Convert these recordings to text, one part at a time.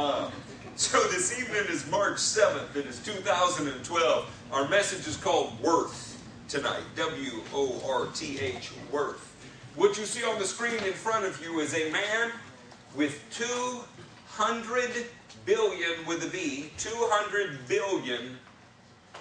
Uh, so this evening is March 7th. It is 2012. Our message is called Worth tonight. W O R T H, Worth. What you see on the screen in front of you is a man with 200 billion with a B, 200 billion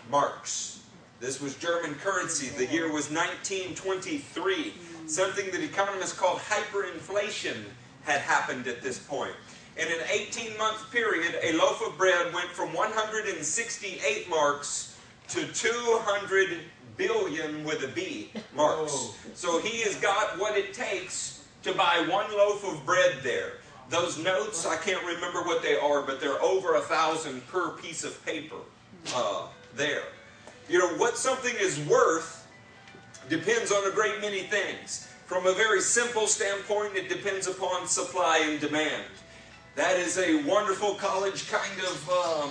marks. This was German currency. The year was 1923. Something that economists call hyperinflation had happened at this point. In an 18 month period, a loaf of bread went from 168 marks to 200 billion with a B marks. Whoa. So he has got what it takes to buy one loaf of bread there. Those notes, I can't remember what they are, but they're over a thousand per piece of paper uh, there. You know, what something is worth depends on a great many things. From a very simple standpoint, it depends upon supply and demand. That is a wonderful college kind of um,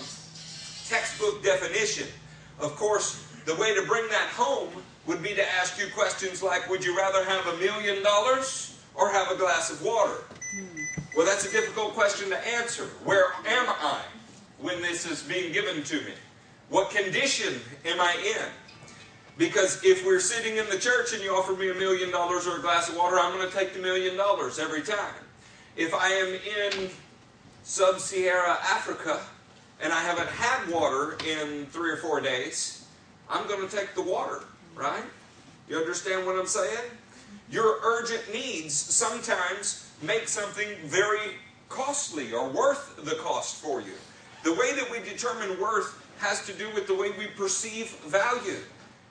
textbook definition. Of course, the way to bring that home would be to ask you questions like Would you rather have a million dollars or have a glass of water? Well, that's a difficult question to answer. Where am I when this is being given to me? What condition am I in? Because if we're sitting in the church and you offer me a million dollars or a glass of water, I'm going to take the million dollars every time. If I am in sub Sahara Africa and I haven't had water in three or four days, I'm going to take the water, right? You understand what I'm saying? Your urgent needs sometimes make something very costly or worth the cost for you. The way that we determine worth has to do with the way we perceive value.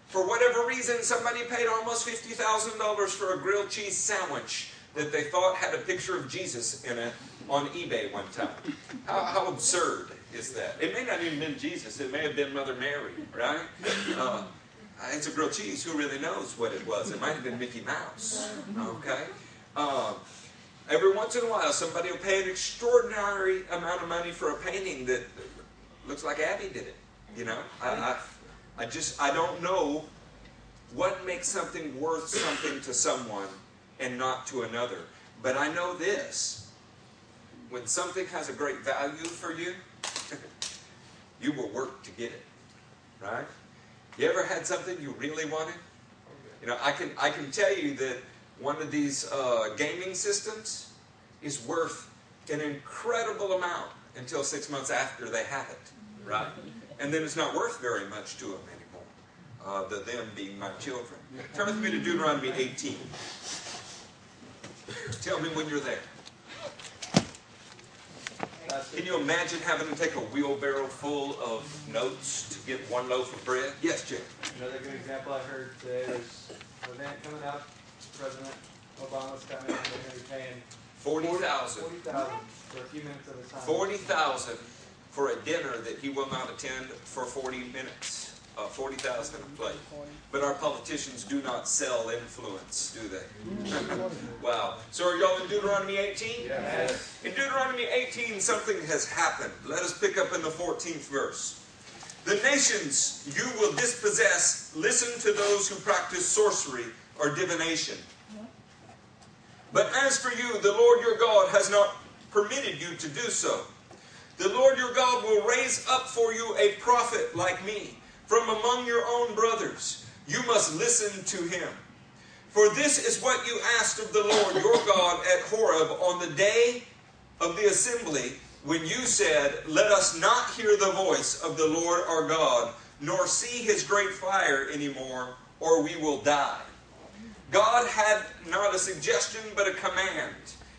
For whatever reason, somebody paid almost $50,000 for a grilled cheese sandwich that they thought had a picture of Jesus in it on eBay one time. How, how absurd is that? It may not even been Jesus. It may have been Mother Mary, right? Uh, it's a grilled cheese. Who really knows what it was? It might have been Mickey Mouse. Okay? Uh, every once in a while, somebody will pay an extraordinary amount of money for a painting that looks like Abby did it. You know, I, I, I just I don't know what makes something worth something to someone and not to another. But I know this: when something has a great value for you, you will work to get it. Right? You ever had something you really wanted? You know, I can I can tell you that one of these uh, gaming systems is worth an incredible amount until six months after they have it. Right? And then it's not worth very much to them anymore. Uh, the them being my children. Turn with me to Deuteronomy 18. Tell me when you're there. Can you imagine having to take a wheelbarrow full of notes to get one loaf of bread? Yes, Jim. Another good example I heard today is an event coming up. President Obama's coming, and they're going to be paying forty thousand. Forty thousand for a few minutes at a time. Forty thousand for a dinner that he will not attend for forty minutes. Uh, 40,000 a plate. But our politicians do not sell influence, do they? wow. So are y'all in Deuteronomy 18? Yes. In Deuteronomy 18, something has happened. Let us pick up in the 14th verse. The nations you will dispossess, listen to those who practice sorcery or divination. But as for you, the Lord your God has not permitted you to do so. The Lord your God will raise up for you a prophet like me from among your own brothers. You must listen to him. For this is what you asked of the Lord your God at Horeb on the day of the assembly when you said, Let us not hear the voice of the Lord our God, nor see his great fire anymore, or we will die. God had not a suggestion, but a command.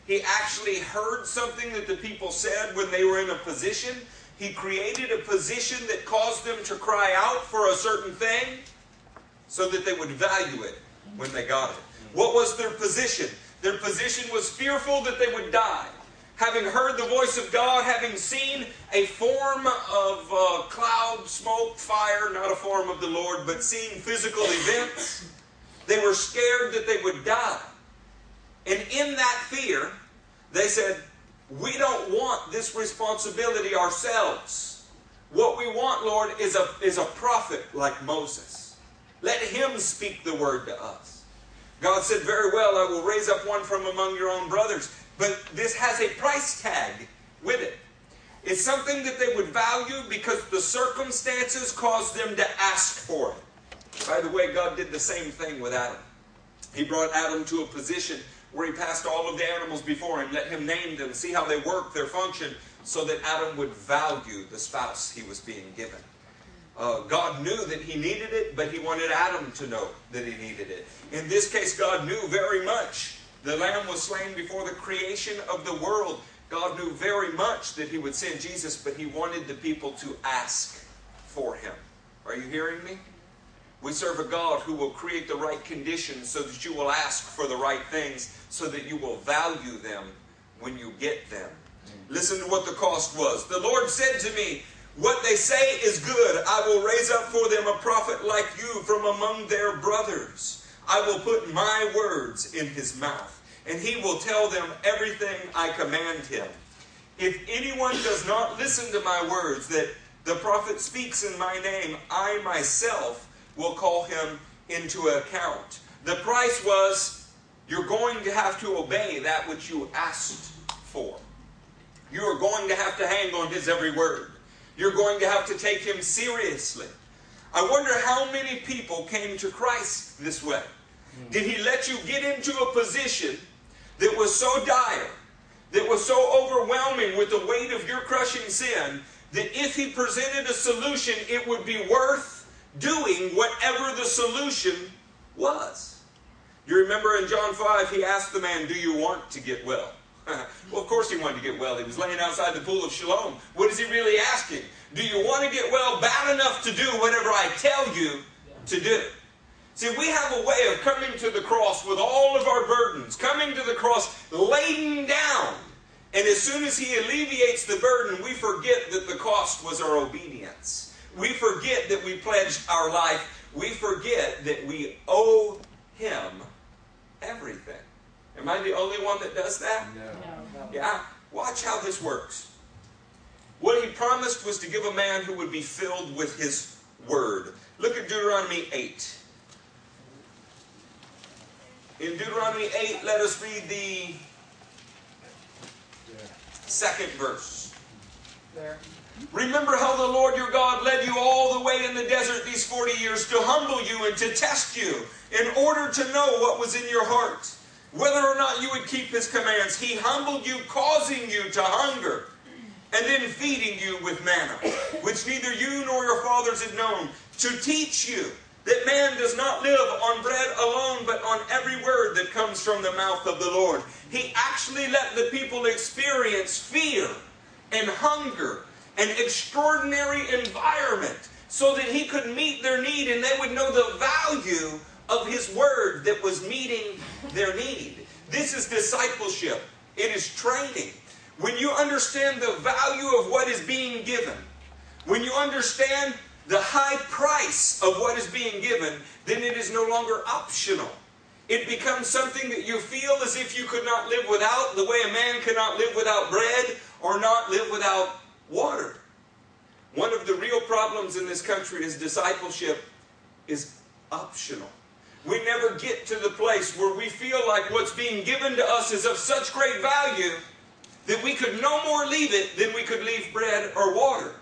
He actually heard something that the people said when they were in a position he created a position that caused them to cry out for a certain thing so that they would value it when they got it. What was their position? Their position was fearful that they would die. Having heard the voice of God, having seen a form of uh, cloud, smoke, fire, not a form of the Lord, but seeing physical events, they were scared that they would die. And in that fear, they said, we don't want this responsibility ourselves. What we want, Lord, is a, is a prophet like Moses. Let him speak the word to us. God said, Very well, I will raise up one from among your own brothers. But this has a price tag with it. It's something that they would value because the circumstances caused them to ask for it. By the way, God did the same thing with Adam. He brought Adam to a position where he passed all of the animals before him, let him name them, see how they work, their function, so that Adam would value the spouse he was being given. Uh, God knew that he needed it, but he wanted Adam to know that he needed it. In this case, God knew very much. The lamb was slain before the creation of the world. God knew very much that he would send Jesus, but he wanted the people to ask for him. Are you hearing me? We serve a God who will create the right conditions so that you will ask for the right things, so that you will value them when you get them. Listen to what the cost was. The Lord said to me, what they say is good. I will raise up for them a prophet like you from among their brothers. I will put my words in his mouth, and he will tell them everything I command him. If anyone does not listen to my words that the prophet speaks in my name, I myself will call him into account. The price was you're going to have to obey that which you asked for. You are going to have to hang on his every word. You're going to have to take him seriously. I wonder how many people came to Christ this way. Did he let you get into a position that was so dire, that was so overwhelming with the weight of your crushing sin, that if he presented a solution, it would be worth doing whatever the solution was? You remember in John 5, he asked the man, Do you want to get well? well, of course he wanted to get well. He was laying outside the pool of Siloam. What is he really asking? Do you want to get well bad enough to do whatever I tell you to do? See, we have a way of coming to the cross with all of our burdens, coming to the cross laden down. And as soon as he alleviates the burden, we forget that the cost was our obedience. We forget that we pledged our life. We forget that we owe him everything. Am I the only one that does that? No. Yeah. Watch how this works. What he promised was to give a man who would be filled with his word. Look at Deuteronomy 8. In Deuteronomy 8, let us read the second verse. There. Remember how the Lord your God led you all the way in the desert these 40 years to humble you and to test you in order to know what was in your heart, whether or not you would keep his commands. He humbled you, causing you to hunger and then feeding you with manna, which neither you nor your fathers had known, to teach you that man does not live on bread alone, but on every word that comes from the mouth of the Lord. He actually let the people experience fear and hunger and extraordinary environment so that he could meet their need and they would know the value of his word that was meeting their need. This is discipleship. It is training. When you understand the value of what is being given, when you understand the high price of what is being given, then it is no longer optional. It becomes something that you feel as if you could not live without, the way a man cannot live without bread or not live without water. One of the real problems in this country is discipleship is optional. We never get to the place where we feel like what's being given to us is of such great value that we could no more leave it than we could leave bread or water.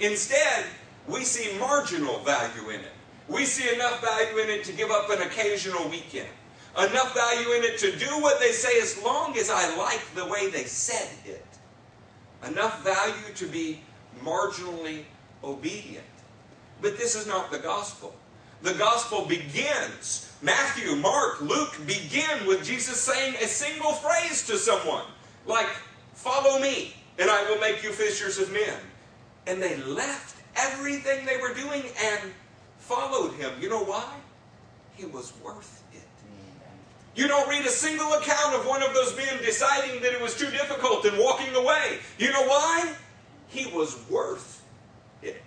Instead, we see marginal value in it. We see enough value in it to give up an occasional weekend. Enough value in it to do what they say as long as I like the way they said it. Enough value to be marginally obedient. But this is not the gospel. The gospel begins, Matthew, Mark, Luke begin with Jesus saying a single phrase to someone, like, Follow me, and I will make you fishers of men. And they left everything they were doing and followed him. You know why? He was worth. You don't read a single account of one of those men deciding that it was too difficult and walking away. You know why? He was worth it.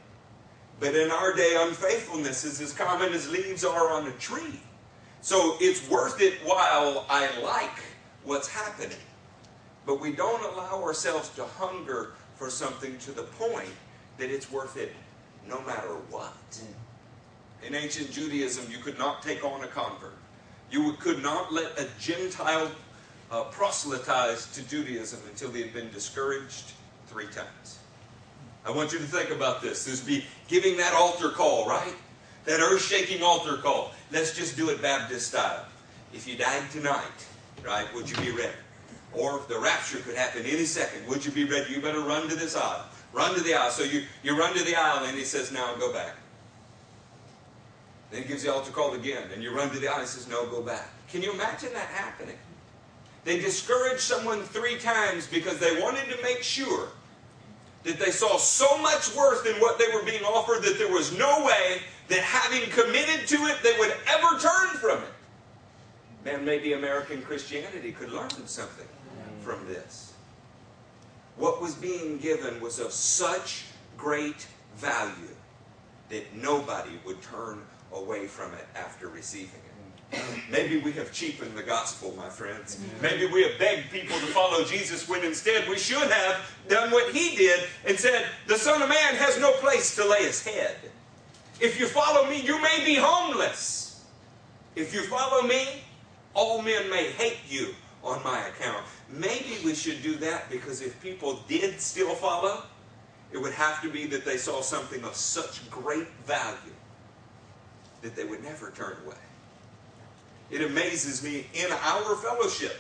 But in our day, unfaithfulness is as common as leaves are on a tree. So it's worth it while I like what's happening. But we don't allow ourselves to hunger for something to the point that it's worth it no matter what. Mm. In ancient Judaism, you could not take on a convert. You could not let a Gentile uh, proselytize to Judaism until he had been discouraged three times. I want you to think about this. This be giving that altar call, right? That earth shaking altar call. Let's just do it Baptist style. If you died tonight, right, would you be ready? Or if the rapture could happen any second. Would you be ready? You better run to this aisle. Run to the aisle. So you, you run to the aisle and he says, now go back. Then he gives the altar call again, and you run to the aisle and says, no, go back. Can you imagine that happening? They discouraged someone three times because they wanted to make sure that they saw so much worth in what they were being offered that there was no way that having committed to it, they would ever turn from it. Man, maybe American Christianity could learn something from this. What was being given was of such great value that nobody would turn away from it after receiving it. Maybe we have cheapened the gospel, my friends. Maybe we have begged people to follow Jesus when instead we should have done what he did and said, The Son of Man has no place to lay his head. If you follow me, you may be homeless. If you follow me, all men may hate you on my account. Maybe we should do that because if people did still follow, it would have to be that they saw something of such great value that they would never turn away. It amazes me in our fellowship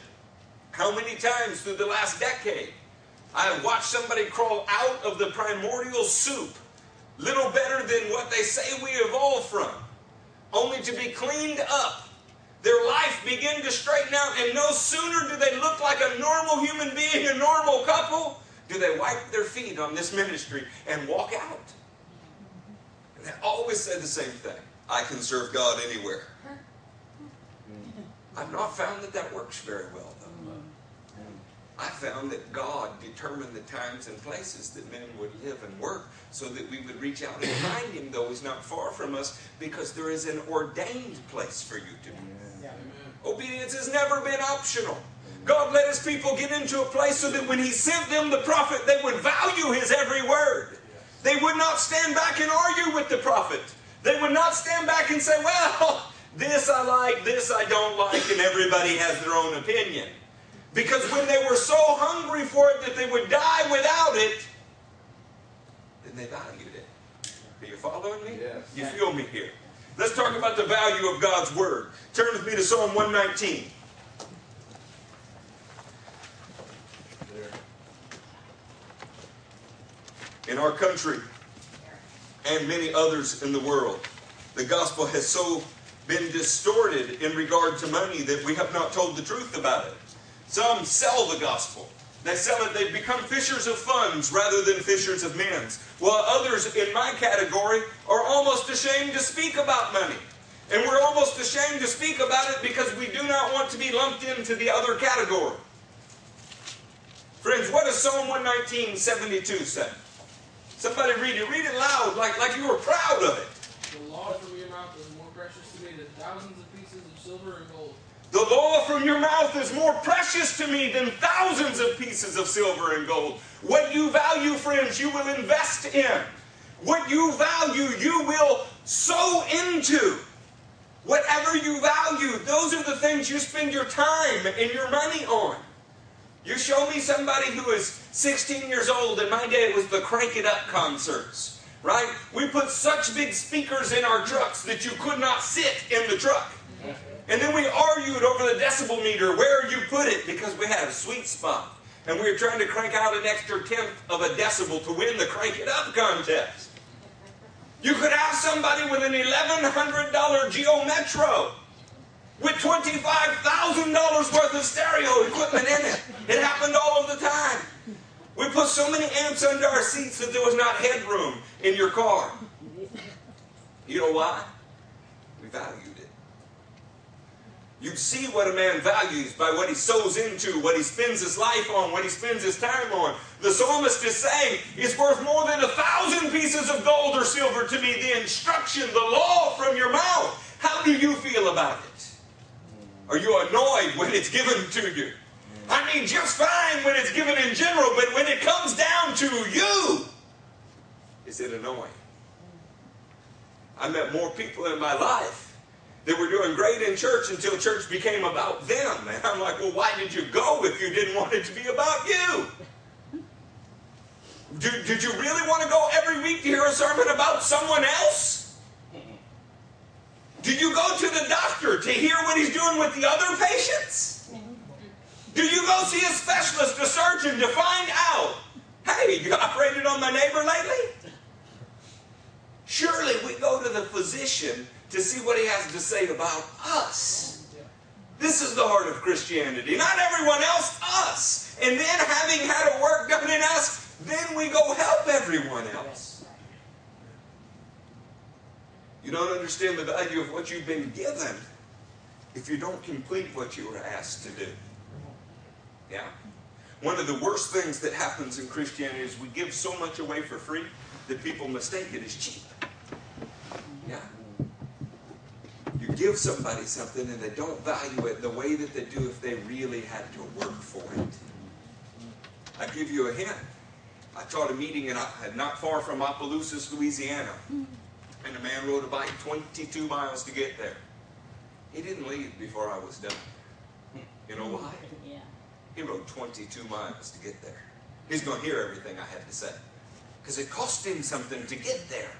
how many times through the last decade I have watched somebody crawl out of the primordial soup, little better than what they say we evolved from, only to be cleaned up. Their life begin to straighten out, and no sooner do they look like a normal human being, a normal couple, do they wipe their feet on this ministry and walk out. And they always say the same thing I can serve God anywhere. I've not found that that works very well, though. I found that God determined the times and places that men would live and work so that we would reach out and find Him, though He's not far from us, because there is an ordained place for you to be. Yeah. Obedience has never been optional. God let His people get into a place so that when He sent them the prophet, they would value His every word. They would not stand back and argue with the prophet. They would not stand back and say, well, this I like, this I don't like, and everybody has their own opinion. Because when they were so hungry for it that they would die without it, then they valued it. Are you following me? Yes. You feel me here? Let's talk about the value of God's Word. Turn with me to Psalm 119. In our country and many others in the world, the gospel has so been distorted in regard to money that we have not told the truth about it. Some sell the gospel. They sell it, they've become fishers of funds rather than fishers of men. While others in my category are almost ashamed to speak about money. And we're almost ashamed to speak about it because we do not want to be lumped into the other category. Friends, what does Psalm 119, 72 say? Somebody read it. Read it loud, like, like you were proud of it. The law from your mouth is more precious to me than thousands of pieces of silver and gold. The law from your mouth is more precious to me than thousands of pieces of silver and gold. What you value, friends, you will invest in. What you value, you will sow into. Whatever you value, those are the things you spend your time and your money on. You show me somebody who is 16 years old, in my day it was the Crank It Up concerts, right? We put such big speakers in our trucks that you could not sit in the truck. And then we argued over the decibel meter where you put it because we had a sweet spot. And we were trying to crank out an extra tenth of a decibel to win the Crank It Up contest. You could have somebody with an $1,100 Geo Metro with $25,000 worth of stereo equipment in it. It happened all of the time. We put so many amps under our seats that there was not headroom in your car. You know why? We valued it. You see what a man values by what he sows into, what he spends his life on, what he spends his time on. The psalmist is saying it's worth more than a thousand pieces of gold or silver to me. The instruction, the law from your mouth. How do you feel about it? Are you annoyed when it's given to you? I mean, just fine when it's given in general, but when it comes down to you, is it annoying? I met more people in my life that were doing great in church until church became about them. And I'm like, well, why did you go if you didn't want it to be about you? Did, did you really want to go every week to hear a sermon about someone else? Do you go to the doctor to hear what he's doing with the other patients? Do you go see a specialist, a surgeon, to find out, hey, you operated on my neighbor lately? Surely we go to the physician to see what he has to say about us. This is the heart of Christianity. Not everyone else, us. And then having had a work done in us, then we go help everyone else. You don't understand the value of what you've been given if you don't complete what you were asked to do. Yeah? One of the worst things that happens in Christianity is we give so much away for free that people mistake it as cheap. Yeah? You give somebody something and they don't value it the way that they do if they really had to work for it. I give you a hint. I taught a meeting in, uh, not far from Opelousas, Louisiana. And a man rode a bike 22 miles to get there. He didn't leave before I was done. You know why? Yeah. He rode 22 miles to get there. He's going to hear everything I had to say. Because it cost him something to get there.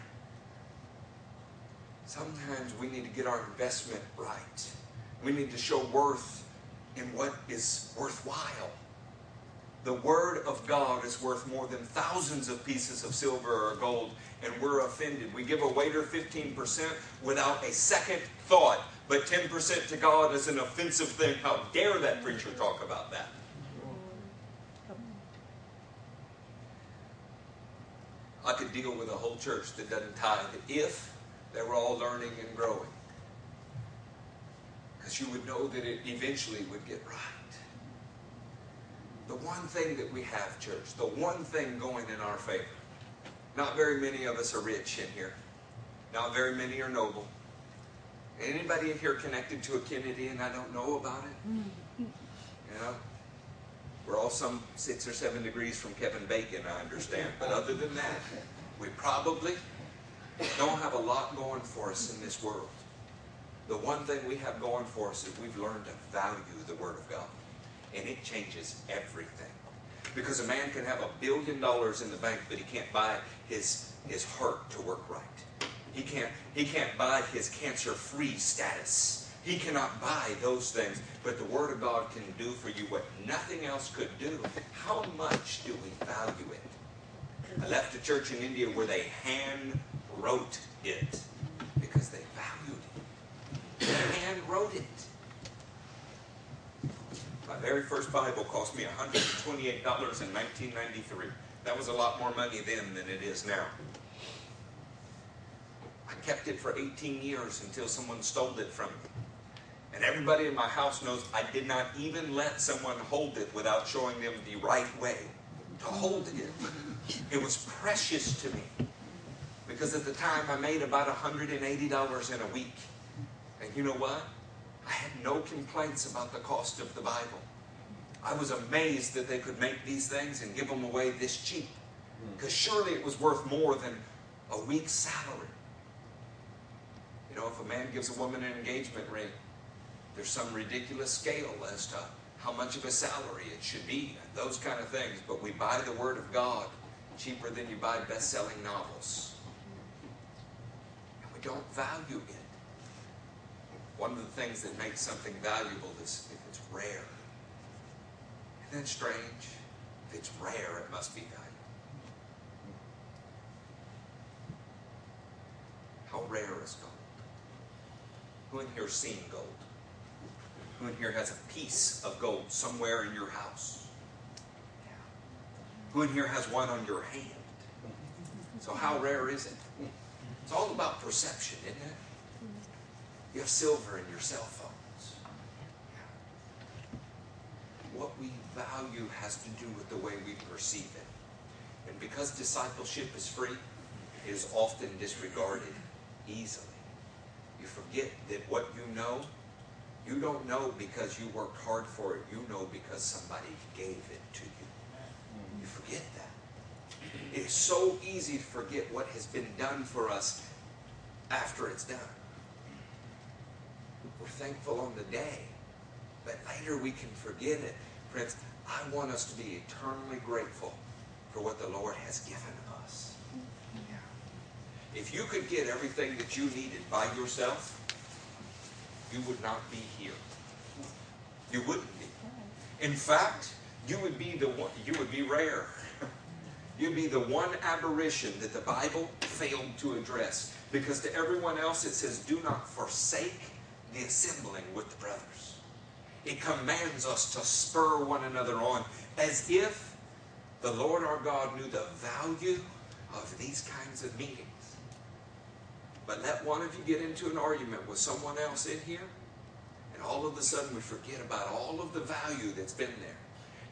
Sometimes we need to get our investment right. We need to show worth in what is worthwhile. The Word of God is worth more than thousands of pieces of silver or gold, and we're offended. We give a waiter 15% without a second thought, but 10% to God is an offensive thing. How dare that preacher talk about that? I could deal with a whole church that doesn't tithe if they were all learning and growing. Because you would know that it eventually would get right. The one thing that we have, church, the one thing going in our favor. Not very many of us are rich in here. Not very many are noble. Anybody in here connected to a Kennedy and I don't know about it? Mm-hmm. You know? We're all some six or seven degrees from Kevin Bacon, I understand. But other than that, we probably don't have a lot going for us in this world. The one thing we have going for us is we've learned to value the Word of God. And it changes everything. Because a man can have a billion dollars in the bank, but he can't buy his, his heart to work right. He can't, he can't buy his cancer-free status. He cannot buy those things. But the Word of God can do for you what nothing else could do. How much do we value it? I left a church in India where they hand wrote it because they valued it. They hand wrote it. My very first Bible cost me $128 in 1993. That was a lot more money then than it is now. I kept it for 18 years until someone stole it from me. And everybody in my house knows I did not even let someone hold it without showing them the right way to hold it. It was precious to me because at the time I made about $180 in a week. And you know what? I had no complaints about the cost of the Bible. I was amazed that they could make these things and give them away this cheap. Hmm. Because surely it was worth more than a week's salary. You know, if a man gives a woman an engagement ring, there's some ridiculous scale as to how much of a salary it should be, and those kind of things. But we buy the Word of God cheaper than you buy best-selling novels And we don't value it. One of the things that makes something valuable is if it's rare. Isn't that strange? If it's rare, it must be valuable. How rare is gold? Who in here has seen gold? Who in here has a piece of gold somewhere in your house? Who in here has one on your hand? So how rare is it? It's all about perception, isn't it? You have silver in your cell phones. What we value has to do with the way we perceive it. And because discipleship is free, it is often disregarded easily. You forget that what you know, you don't know because you worked hard for it. You know because somebody gave it to you. You forget that. It is so easy to forget what has been done for us after it's done. We're thankful on the day, but later we can forget it. Friends, I want us to be eternally grateful for what the Lord has given us. If you could get everything that you needed by yourself, you would not be here. You wouldn't be. In fact, you would be the one, you would be rare. You'd be the one aberration that the Bible failed to address. Because to everyone else it says, do not forsake the assembling with the brothers. It commands us to spur one another on as if the Lord our God knew the value of these kinds of meetings. But let one of you get into an argument with someone else in here, and all of a sudden we forget about all of the value that's been there.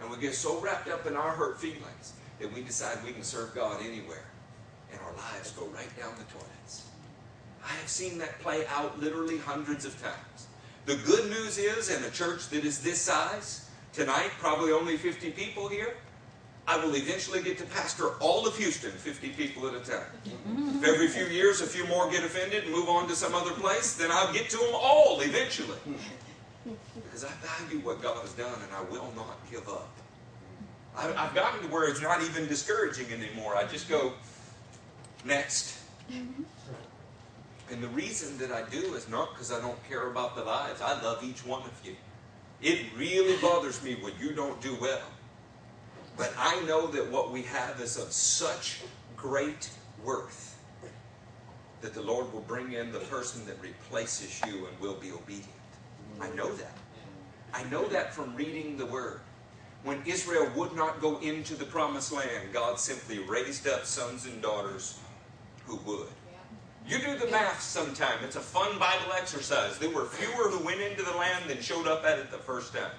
And we get so wrapped up in our hurt feelings that we decide we can serve God anywhere. And our lives go right down the toilets. I have seen that play out literally hundreds of times. The good news is, in a church that is this size, tonight, probably only 50 people here, I will eventually get to pastor all of Houston, 50 people at a time. If every few years a few more get offended and move on to some other place, then I'll get to them all eventually. Because I value what God has done and I will not give up. I've gotten to where it's not even discouraging anymore. I just go, next. And the reason that I do is not because I don't care about the lives. I love each one of you. It really bothers me when you don't do well. But I know that what we have is of such great worth that the Lord will bring in the person that replaces you and will be obedient. I know that. I know that from reading the Word. When Israel would not go into the promised land, God simply raised up sons and daughters who would. You do the math sometime. It's a fun Bible exercise. There were fewer who went into the land than showed up at it the first time.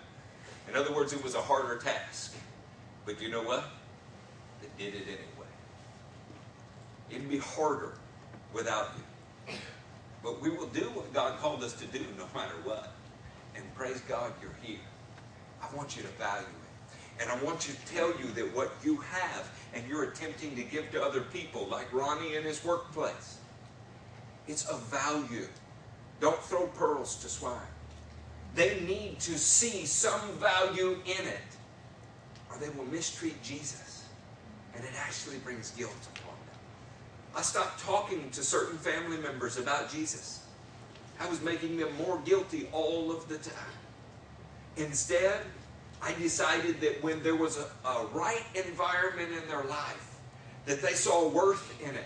In other words, it was a harder task. But you know what? They did it anyway. It'd be harder without you. But we will do what God called us to do no matter what. And praise God you're here. I want you to value it. And I want you to tell you that what you have and you're attempting to give to other people, like Ronnie in his workplace, it's of value. Don't throw pearls to swine. They need to see some value in it or they will mistreat Jesus. And it actually brings guilt upon them. I stopped talking to certain family members about Jesus. I was making them more guilty all of the time. Instead, I decided that when there was a, a right environment in their life, that they saw worth in it,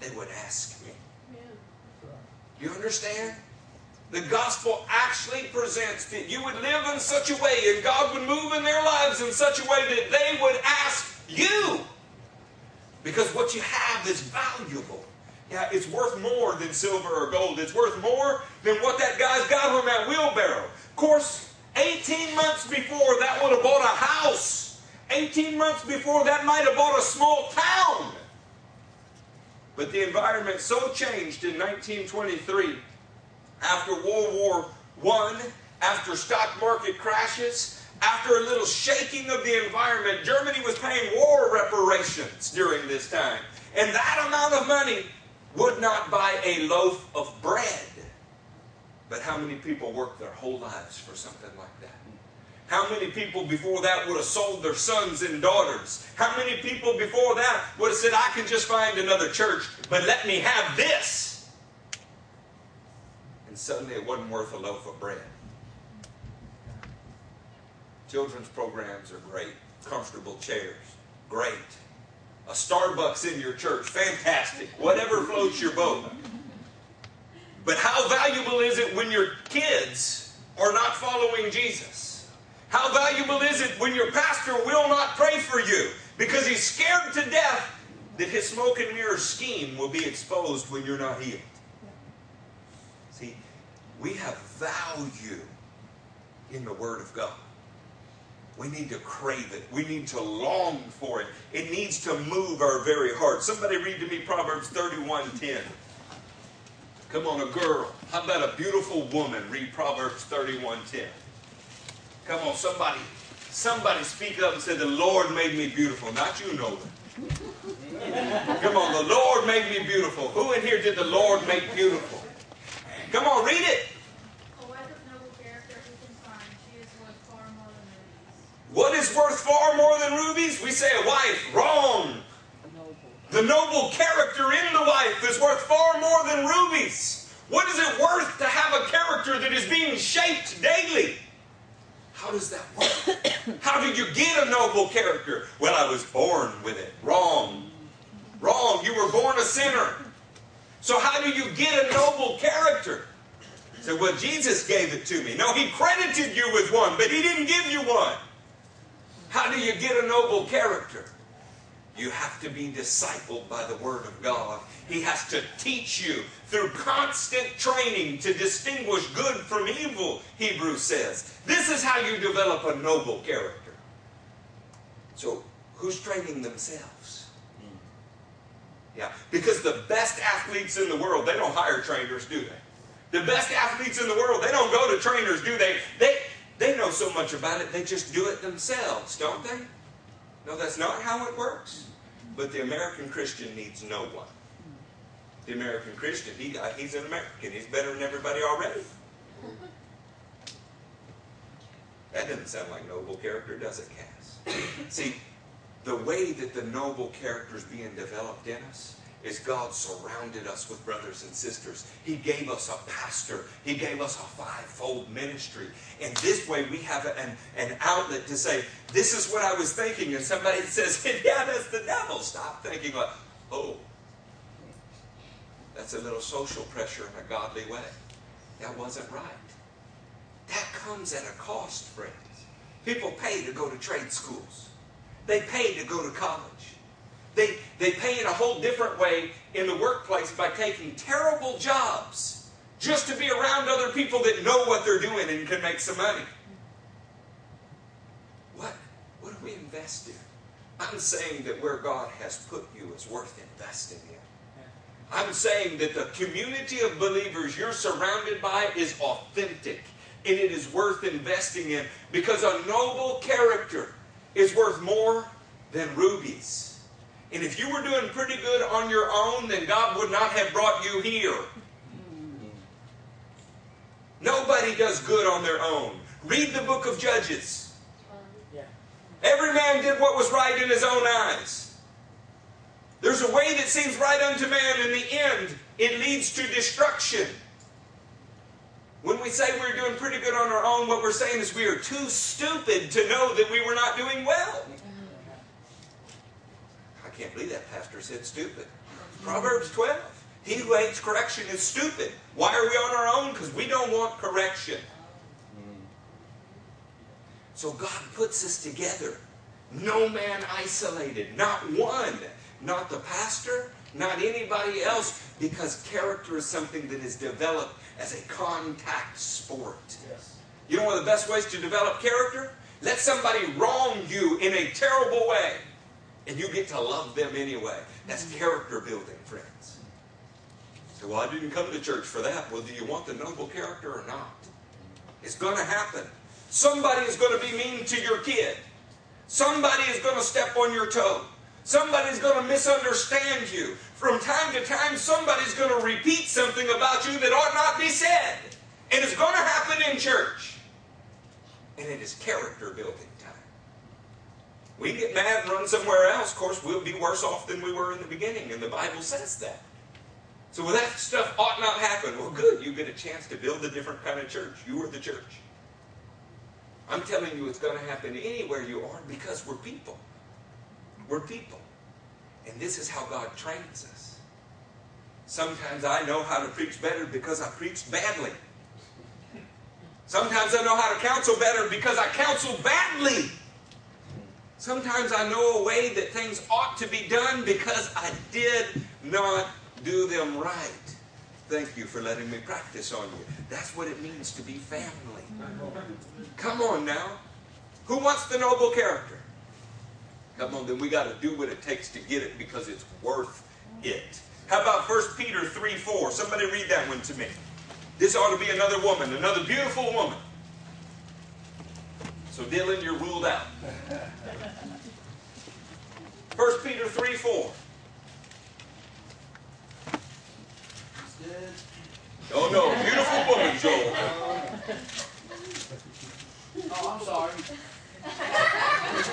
they would ask me. You understand? The gospel actually presents that you would live in such a way and God would move in their lives in such a way that they would ask you. Because what you have is valuable. Yeah, it's worth more than silver or gold. It's worth more than what that guy's got on that wheelbarrow. Of course, 18 months before that would have bought a house. 18 months before that might have bought a small town. But the environment so changed in 1923 after World War I, after stock market crashes, after a little shaking of the environment, Germany was paying war reparations during this time. And that amount of money would not buy a loaf of bread. But how many people work their whole lives for something like that? How many people before that would have sold their sons and daughters? How many people before that would have said, I can just find another church, but let me have this? and suddenly it wasn't worth a loaf of bread. Children's programs are great. Comfortable chairs, great. A Starbucks in your church, fantastic. Whatever floats your boat. But how valuable is it when your kids are not following Jesus? How valuable is it when your pastor will not pray for you because he's scared to death that his smoke and mirror scheme will be exposed when you're not healed? See, we have value in the Word of God. We need to crave it. We need to long for it. It needs to move our very heart. Somebody read to me Proverbs 31:10. Come on, a girl. How about a beautiful woman? Read Proverbs 31:10. Come on, somebody. Somebody speak up and say, The Lord made me beautiful. Not you, Nolan. Come on, the Lord made me beautiful. Who in here did the Lord make beautiful? Come on, read it. A wife of noble character who can find? She is worth far more than rubies. What is is worth far more than rubies? We say a wife. Wrong. The noble character in the wife is worth far more than rubies. What is it worth to have a character that is being shaped daily? Does that work? How did you get a noble character? Well, I was born with it. Wrong. Wrong. You were born a sinner. So, how do you get a noble character? So, well, Jesus gave it to me. No, He credited you with one, but He didn't give you one. How do you get a noble character? You have to be discipled by the Word of God. He has to teach you through constant training to distinguish good from evil, Hebrews says. This is how you develop a noble character. So, who's training themselves? Yeah, because the best athletes in the world, they don't hire trainers, do they? The best athletes in the world, they don't go to trainers, do they? They, they know so much about it, they just do it themselves, don't they? No, that's not how it works. But the American Christian needs no one. The American Christian, he, uh, he's an American. He's better than everybody already. That doesn't sound like noble character, does it, Cass? See, the way that the noble character is being developed in us is God surrounded us with brothers and sisters. He gave us a pastor. He gave us a fivefold ministry. And this way we have an, an outlet to say, this is what I was thinking. And somebody says, yeah, that's the devil. Stop thinking like, oh, that's a little social pressure in a godly way. That wasn't right. That comes at a cost, friends. People pay to go to trade schools. They pay to go to college. They, they pay in a whole different way in the workplace by taking terrible jobs just to be around other people that know what they're doing and can make some money. What? What do we invest in? I'm saying that where God has put you is worth investing in. I'm saying that the community of believers you're surrounded by is authentic and it is worth investing in because a noble character is worth more than rubies. And if you were doing pretty good on your own, then God would not have brought you here. Nobody does good on their own. Read the book of Judges. Every man did what was right in his own eyes. There's a way that seems right unto man, in the end, it leads to destruction. When we say we're doing pretty good on our own, what we're saying is we are too stupid to know that we were not doing well can't believe that pastor said stupid. Proverbs 12. He who hates correction is stupid. Why are we on our own? Because we don't want correction. So God puts us together. No man isolated. Not one. Not the pastor. Not anybody else. Because character is something that is developed as a contact sport. Yes. You know one of the best ways to develop character? Let somebody wrong you in a terrible way and you get to love them anyway. That's character building, friends. So, well, I didn't come to church for that. Well, do you want the noble character or not? It's going to happen. Somebody is going to be mean to your kid. Somebody is going to step on your toe. Somebody's going to misunderstand you. From time to time, somebody's going to repeat something about you that ought not be said. And it's going to happen in church. And it is character building. We get mad and run somewhere else, of course, we'll be worse off than we were in the beginning, and the Bible says that. So well, that stuff ought not happen. Well, good, you get a chance to build a different kind of church. You are the church. I'm telling you it's going to happen anywhere you are because we're people. We're people. And this is how God trains us. Sometimes I know how to preach better because I preached badly. Sometimes I know how to counsel better because I counsel badly. Sometimes I know a way that things ought to be done because I did not do them right. Thank you for letting me practice on you. That's what it means to be family. Come on now. Who wants the noble character? Come on, then we got to do what it takes to get it because it's worth it. How about 1 Peter 3 4? Somebody read that one to me. This ought to be another woman, another beautiful woman. So, Dylan, you're ruled out. 1 Peter 3 4. Oh no, beautiful woman, Joel. Oh, I'm sorry.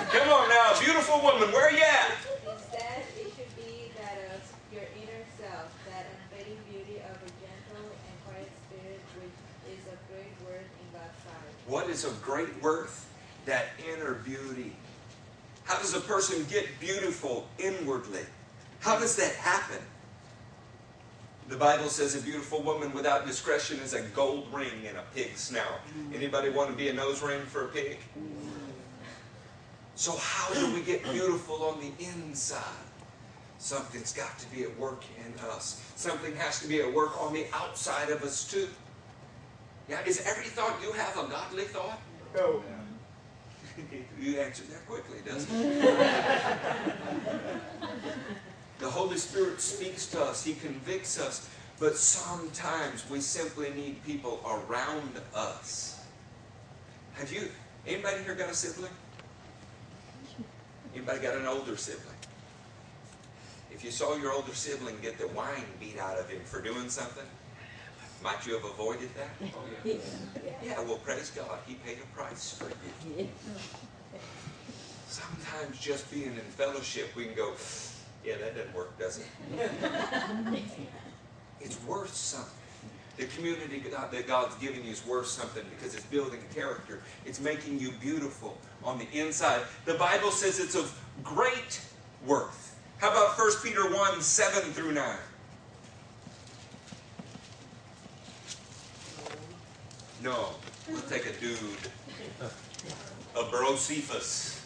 Come on now, beautiful woman, where are you at? Instead, it should be that of your inner self, that unfading beauty of a gentle and quiet spirit, which is of great worth in God's sight. What is of great worth? That inner beauty. How does a person get beautiful inwardly? How does that happen? The Bible says a beautiful woman without discretion is a gold ring in a pig's snout. Anybody want to be a nose ring for a pig? So how do we get beautiful on the inside? Something's got to be at work in us. Something has to be at work on the outside of us too. Yeah, is every thought you have a godly thought? No. You answered that quickly, doesn't it? the Holy Spirit speaks to us, He convicts us, but sometimes we simply need people around us. Have you, anybody here got a sibling? Anybody got an older sibling? If you saw your older sibling get the wine beat out of him for doing something, might you have avoided that? Oh, yeah. Yeah, well, praise God. He paid a price for you. Sometimes just being in fellowship, we can go, yeah, that doesn't work, does it? it's worth something. The community God- that God's giving you is worth something because it's building character. It's making you beautiful on the inside. The Bible says it's of great worth. How about 1 Peter 1 7 through 9? No, we'll take a dude. A Brocephus.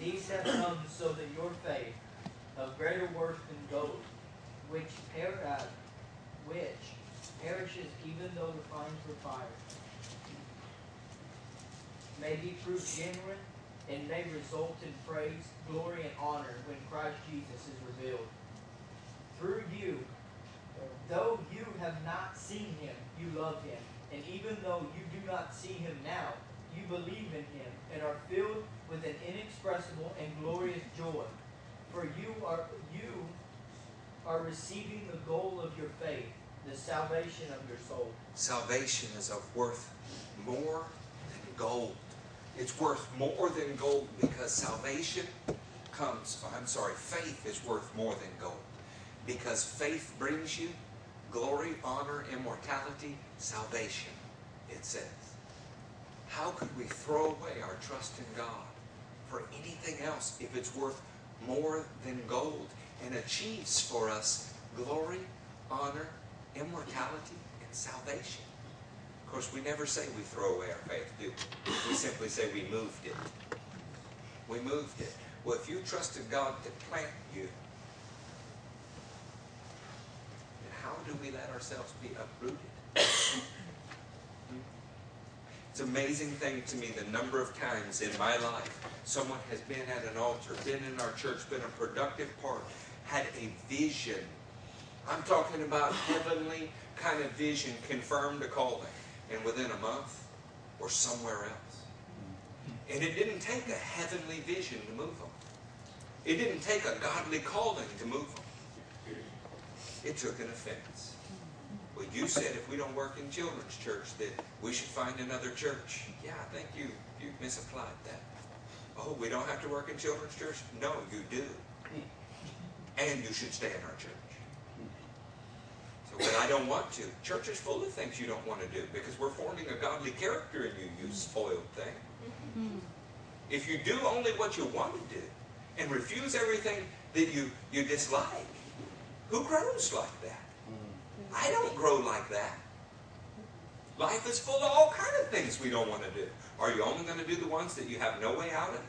These have come so that your faith, of greater worth than gold, which which perishes even though refined for fire, may be proved genuine and may result in praise, glory, and honor when Christ Jesus is revealed. Through you, though you have not seen him, you love him. And even though you do not see him now, you believe in him and are filled with an inexpressible and glorious joy. For you are you are receiving the goal of your faith, the salvation of your soul. Salvation is of worth more than gold. It's worth more than gold because salvation comes, I'm sorry, faith is worth more than gold. Because faith brings you glory, honor, immortality, salvation, it says. How could we throw away our trust in God for anything else if it's worth more than gold and achieves for us glory, honor, immortality, and salvation? Of course, we never say we throw away our faith, do we? We simply say we moved it. We moved it. Well, if you trusted God to plant you, then how do we let ourselves be uprooted? It's an amazing thing to me the number of times in my life someone has been at an altar, been in our church, been a productive part, had a vision. I'm talking about heavenly kind of vision, confirmed a calling, and within a month, or somewhere else. And it didn't take a heavenly vision to move them. It didn't take a godly calling to move them. It took an offense. Well, you said if we don't work in children's church that we should find another church. Yeah, I think you you misapplied that. Oh, we don't have to work in children's church? No, you do. And you should stay in our church. So, but I don't want to. Church is full of things you don't want to do because we're forming a godly character in you, you spoiled thing. If you do only what you want to do and refuse everything that you, you dislike, who grows like that? I don't grow like that. Life is full of all kind of things we don't want to do. Are you only going to do the ones that you have no way out of?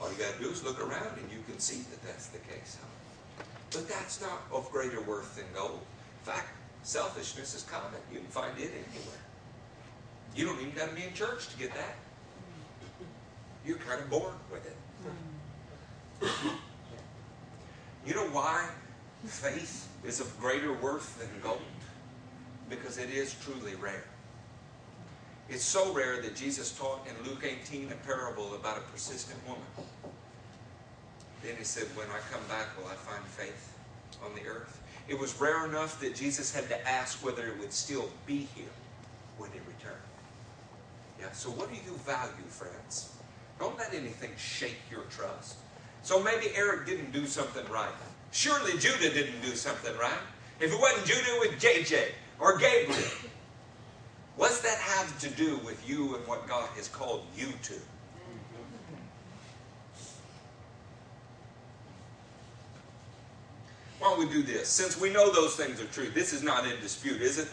All you got to do is look around and you can see that that's the case. Huh? But that's not of greater worth than gold. In fact, selfishness is common. You can find it anywhere. You don't even got to be in church to get that. You're kind of born with it. Hmm. You know why faith is of greater worth than gold? Because it is truly rare. It's so rare that Jesus taught in Luke 18 a parable about a persistent woman. Then he said, When I come back, will I find faith on the earth? It was rare enough that Jesus had to ask whether it would still be here when he returned. Yeah, so what do you value, friends? Don't let anything shake your trust. So maybe Eric didn't do something right. Surely Judah didn't do something right. If it wasn't Judah, it was JJ or Gabriel. What's that have to do with you and what God has called you to? Why don't we do this? Since we know those things are true, this is not in dispute, is it?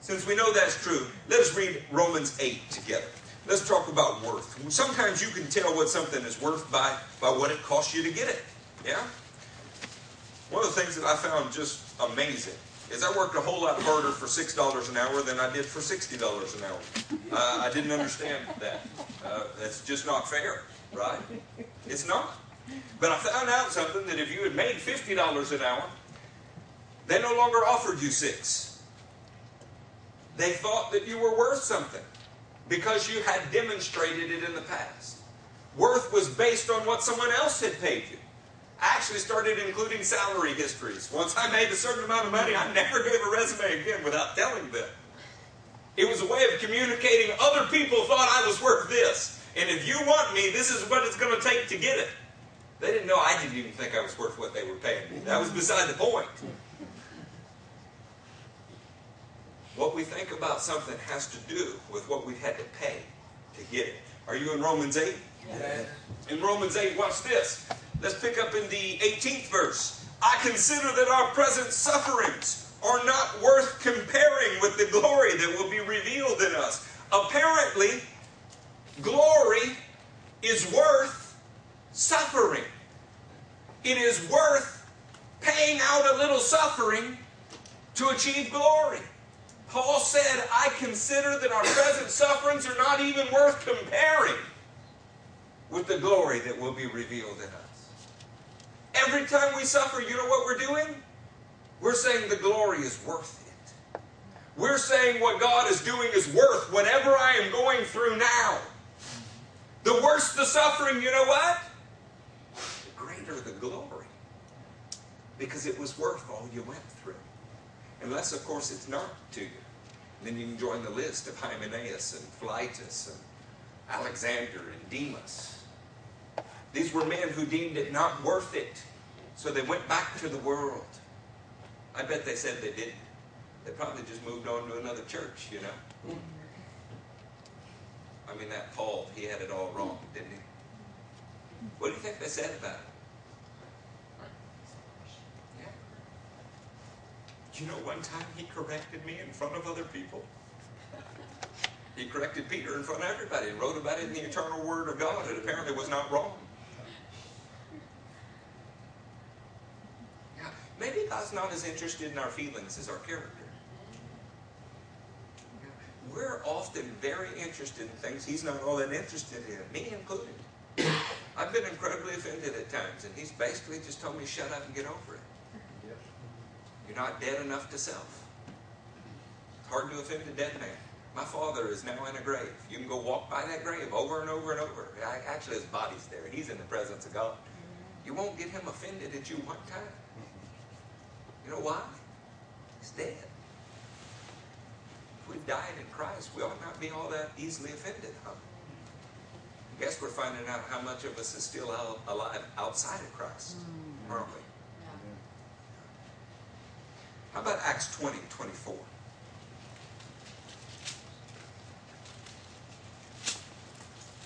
Since we know that's true, let us read Romans 8 together. Let's talk about worth. Sometimes you can tell what something is worth by, by what it costs you to get it. Yeah? One of the things that I found just amazing is I worked a whole lot harder for $6 an hour than I did for $60 an hour. Uh, I didn't understand that. Uh, that's just not fair, right? It's not. But I found out something that if you had made $50 an hour, they no longer offered you six. They thought that you were worth something because you had demonstrated it in the past. Worth was based on what someone else had paid you. I actually started including salary histories. Once I made a certain amount of money, I never gave a resume again without telling them. It was a way of communicating other people thought I was worth this. And if you want me, this is what it's going to take to get it. They didn't know I didn't even think I was worth what they were paying me. That was beside the point. What we think about something has to do with what we've had to pay to get it. Are you in Romans 8? Yes. In Romans 8, watch this. Let's pick up in the 18th verse. I consider that our present sufferings are not worth comparing with the glory that will be revealed in us. Apparently, glory is worth suffering. It is worth paying out a little suffering to achieve glory. Paul said, I consider that our present sufferings are not even worth comparing with the glory that will be revealed in us. Every time we suffer, you know what we're doing? We're saying the glory is worth it. We're saying what God is doing is worth whatever I am going through now. The worse the suffering, you know what? The greater the glory. Because it was worth all you went through. Unless, of course, it's not to you. then you can join the list of Hymenaeus and Philetus and Alexander and Demas. These were men who deemed it not worth it. So they went back to the world. I bet they said they didn't. They probably just moved on to another church, you know. I mean, that Paul, he had it all wrong, didn't he? What do you think they said about it? You know, one time he corrected me in front of other people. He corrected Peter in front of everybody and wrote about it in the eternal Word of God. It apparently was not wrong. Yeah, maybe God's not as interested in our feelings as our character. We're often very interested in things He's not all that interested in, me included. I've been incredibly offended at times, and He's basically just told me, shut up and get over it. You're not dead enough to self. It's hard to offend a dead man. My father is now in a grave. You can go walk by that grave over and over and over. Actually, his body's there. He's in the presence of God. You won't get him offended at you one time. You know why? He's dead. If we've died in Christ, we ought not be all that easily offended, huh? I guess we're finding out how much of us is still alive outside of Christ, aren't we? How about Acts 20, 24?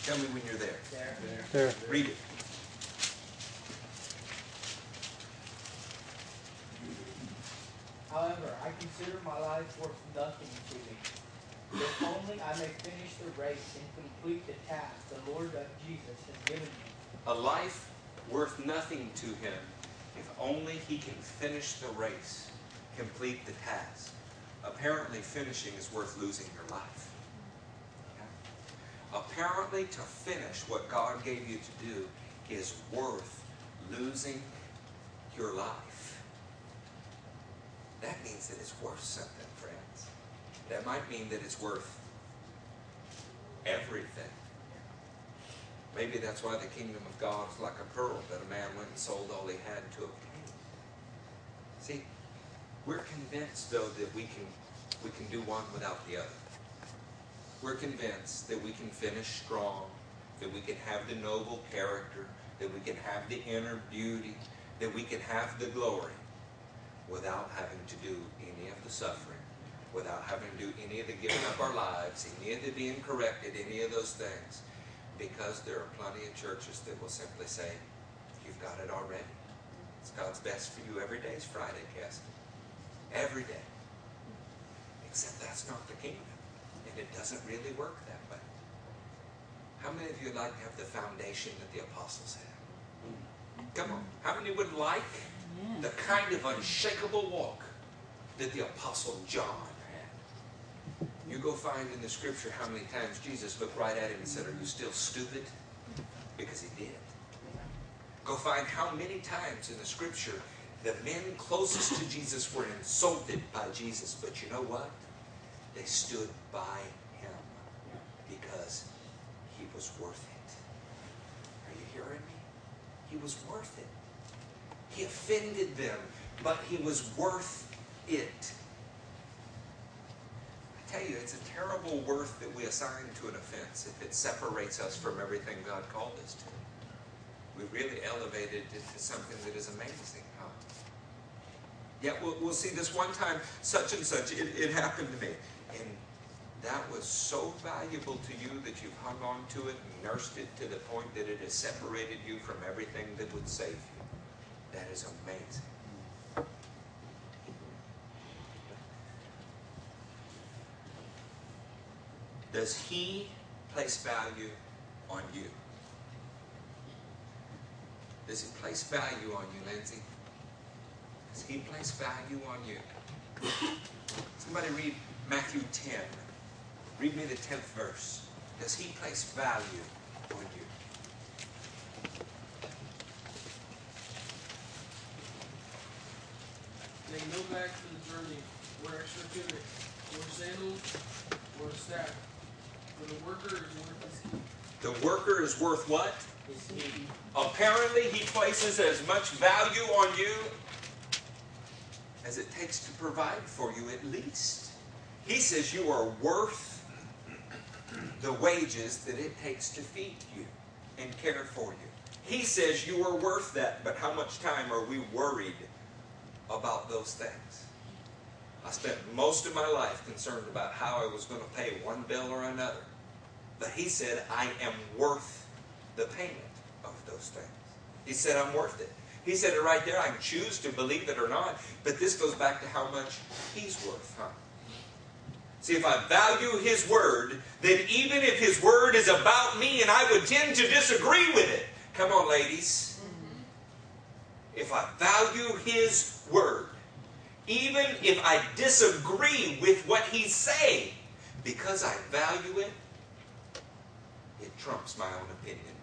Tell me when you're there. There. There. Read it. However, I consider my life worth nothing to me. If only I may finish the race and complete the task the Lord of Jesus has given me. A life worth nothing to him if only he can finish the race, complete the task. Apparently, finishing is worth losing your life. Apparently, to finish what God gave you to do is worth losing your life. That means that it's worth something, friends. That might mean that it's worth everything. Maybe that's why the kingdom of God is like a pearl that a man went and sold all he had to obtain. See, we're convinced though that we can we can do one without the other. We're convinced that we can finish strong, that we can have the noble character, that we can have the inner beauty, that we can have the glory without having to do any of the suffering, without having to do any of the giving up our lives, any of the being corrected, any of those things. Because there are plenty of churches that will simply say, You've got it already. It's God's best for you every day is Friday, Cassie. Every day. Except that's not the kingdom. And it doesn't really work that way. How many of you would like to have the foundation that the apostles had? Come on. How many would like the kind of unshakable walk that the apostle John had? You go find in the scripture how many times Jesus looked right at him and said, Are you still stupid? Because he did. Go find how many times in the scripture the men closest to Jesus were insulted by Jesus. But you know what? They stood by him because he was worth it. Are you hearing me? He was worth it. He offended them, but he was worth it. I tell you, it's a terrible worth that we assign to an offense if it separates us from everything God called us to we really elevated it to something that is amazing. Yeah, we'll, we'll see this one time, such and such, it, it happened to me. And that was so valuable to you that you've hung on to it and nursed it to the point that it has separated you from everything that would save you. That is amazing. Does he place value on you? Does he place value on you, Lindsay? Does he place value on you? Somebody read Matthew 10. Read me the 10th verse. Does he place value on you? Take no bag for the journey, or extra tunic, or sandals, or a staff. For the worker is worth his keep. The worker is worth what? His keep. Apparently, he places as much value on you as it takes to provide for you, at least. He says you are worth the wages that it takes to feed you and care for you. He says you are worth that, but how much time are we worried about those things? I spent most of my life concerned about how I was going to pay one bill or another. But he said, I am worth the payment of those things. He said, I'm worth it. He said it right there. I can choose to believe it or not. But this goes back to how much he's worth, huh? See, if I value his word, then even if his word is about me and I would tend to disagree with it, come on, ladies. Mm-hmm. If I value his word, even if I disagree with what he's saying, because I value it, it trumps my own opinion.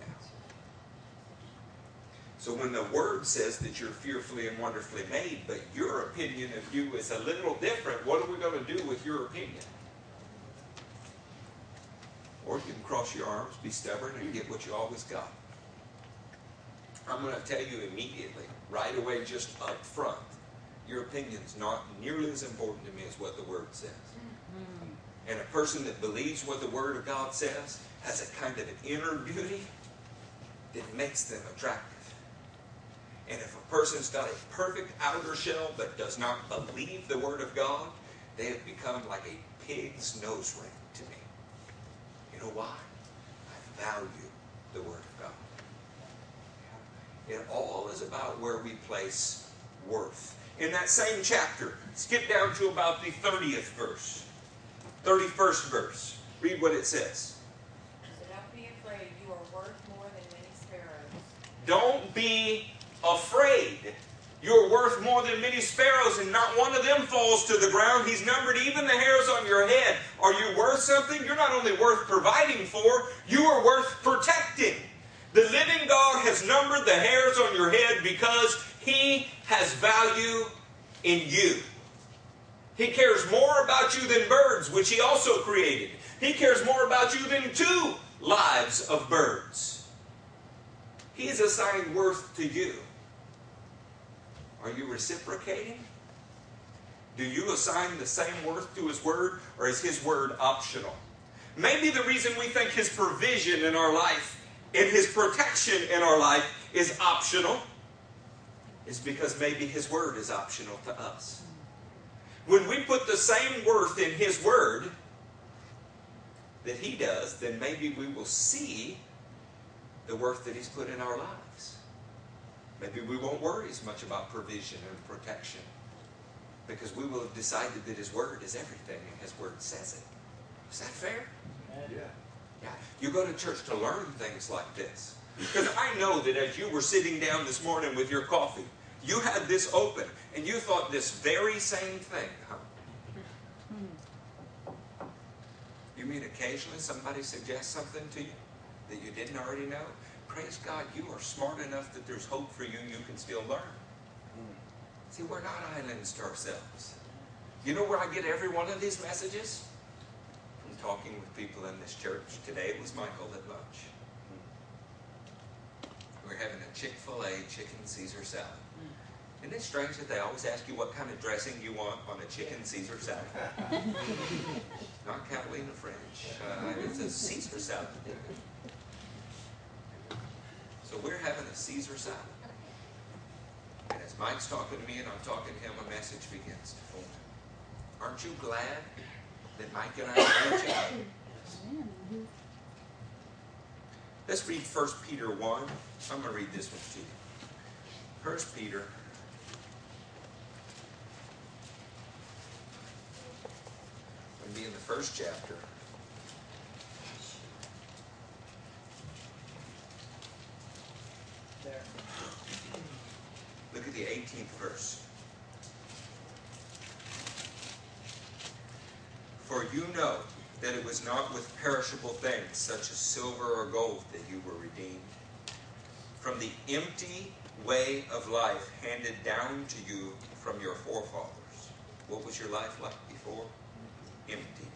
So when the word says that you're fearfully and wonderfully made, but your opinion of you is a little different, what are we going to do with your opinion? Or you can cross your arms, be stubborn, and get what you always got. I'm going to tell you immediately, right away, just up front, your opinion's not nearly as important to me as what the Word says. Mm-hmm. And a person that believes what the Word of God says has a kind of an inner beauty that makes them attractive. And if a person's got a perfect outer shell but does not believe the Word of God, they have become like a pig's nose ring to me. You know why? I value the Word of God. It all is about where we place worth. In that same chapter, skip down to about the 30th verse, 31st verse. Read what it says. So don't be afraid, you are worth more than many sparrows. Don't be afraid. You're worth more than many sparrows, and not one of them falls to the ground. He's numbered even the hairs on your head. Are you worth something? You're not only worth providing for, you are worth protecting. The living God has numbered the hairs on your head because He has value in you. He cares more about you than birds, which He also created. He cares more about you than two lives of birds. He has assigned worth to you. Are you reciprocating? Do you assign the same worth to His Word, or is His Word optional? Maybe the reason we think His provision in our life and His protection in our life is optional, is because maybe His Word is optional to us. When we put the same worth in His Word that He does, then maybe we will see the worth that He's put in our lives. Maybe we won't worry as much about provision and protection because we will have decided that His Word is everything and His Word says it. Is that fair? Yeah. Yeah. You go to church to learn things like this. Because I know that as you were sitting down this morning with your coffee, you had this open and you thought this very same thing, huh? You mean occasionally somebody suggests something to you that you didn't already know? Praise God, you are smart enough that there's hope for you, you can still learn. See, we're not islands to ourselves. You know where I get every one of these messages? From talking with people in this church. Today it was Michael at lunch. We're having a Chick fil A chicken Caesar salad. Isn't it strange that they always ask you what kind of dressing you want on a chicken Caesar salad? Not Catalina French. Uh, it's a Caesar salad. So we're having a Caesar salad. And as Mike's talking to me and I'm talking to him, a message begins to form. Aren't you glad that Mike and I are each? Let's read 1 Peter 1. I'm going to read this one to you. 1 Peter. Be in the first chapter. There. Look at the 18th verse. For you know that it was not with perishable things such as silver or gold that you were redeemed from the empty way of life handed down to you from your forefathers. What was your life like before? Empty.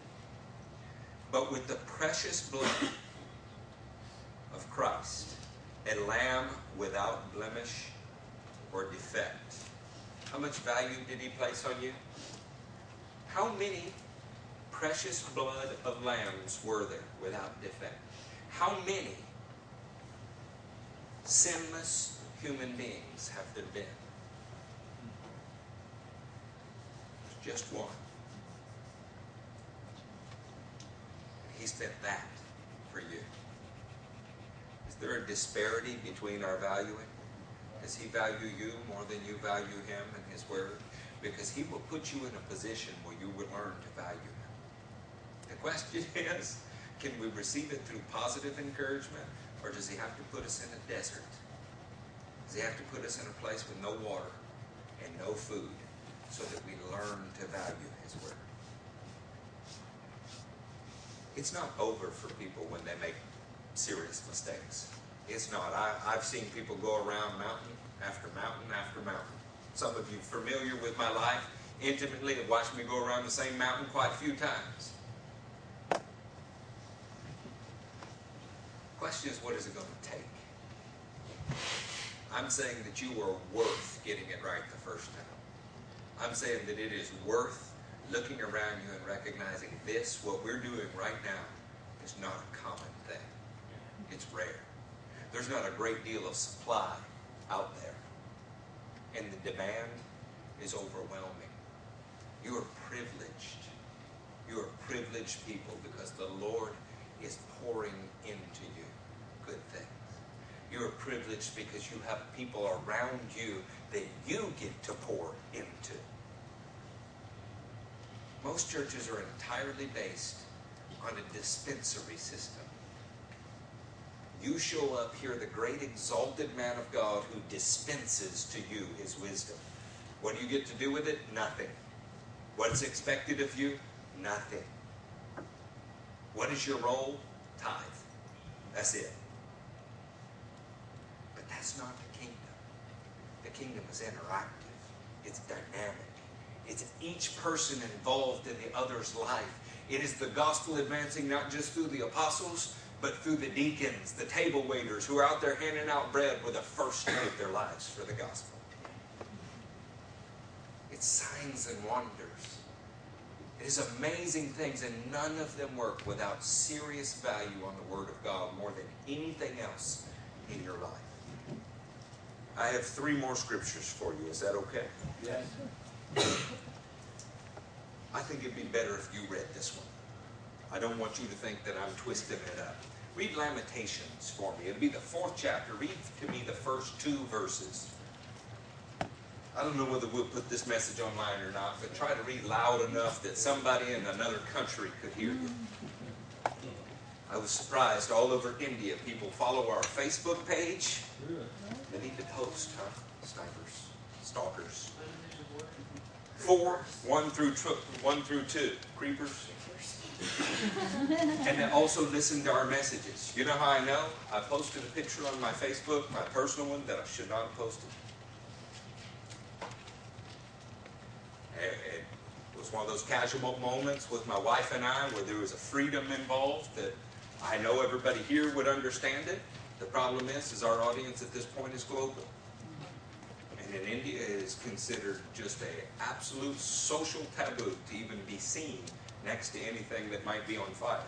But with the precious blood of Christ, a lamb without blemish or defect. How much value did he place on you? How many precious blood of lambs were there without defect? How many sinless human beings have there been? Just one. He spent that for you. Is there a disparity between our valuing? Does he value you more than you value him and his word? Because he will put you in a position where you will learn to value him. The question is, can we receive it through positive encouragement, or does he have to put us in a desert? Does he have to put us in a place with no water and no food so that we learn to value his word? It's not over for people when they make serious mistakes. It's not. I, I've seen people go around mountain after mountain after mountain. Some of you familiar with my life intimately have watched me go around the same mountain quite a few times. Question is, what is it going to take? I'm saying that you are worth getting it right the first time. I'm saying that it is worth looking around you and recognizing this, what we're doing right now, is not a common thing. It's rare. There's not a great deal of supply out there. And the demand is overwhelming. You are privileged. You are privileged people because the Lord is pouring into you good things. You are privileged because you have people around you that you get to pour into. Most churches are entirely based on a dispensary system. You show up, here the great exalted man of God who dispenses to you his wisdom. What do you get to do with it? Nothing. What's expected of you? Nothing. What is your role? Tithe. That's it. But that's not the kingdom. The kingdom is interactive, it's dynamic. It's each person involved in the other's life. It is the gospel advancing not just through the apostles, but through the deacons, the table waiters who are out there handing out bread with the first to give their lives for the gospel. It's signs and wonders. It is amazing things, and none of them work without serious value on the Word of God more than anything else in your life. I have three more scriptures for you. Is that okay? Yes. I think it'd be better if you read this one. I don't want you to think that I'm twisting it up. Read Lamentations for me. It'll be the fourth chapter. Read to me the first two verses. I don't know whether we'll put this message online or not, but try to read loud enough that somebody in another country could hear you. I was surprised all over India. People follow our Facebook page. They need to post, huh? Snipers, stalkers. Four, one through tw- one through two, creepers. and then also listen to our messages. You know how I know? I posted a picture on my Facebook, my personal one, that I should not have posted. It, was one of those casual moments with my wife and I where there was a freedom involved that I know everybody here would understand it. The problem is, is our audience at this point is global. And in India, it is considered just a absolute social taboo to even be seen next to anything that might be on fire.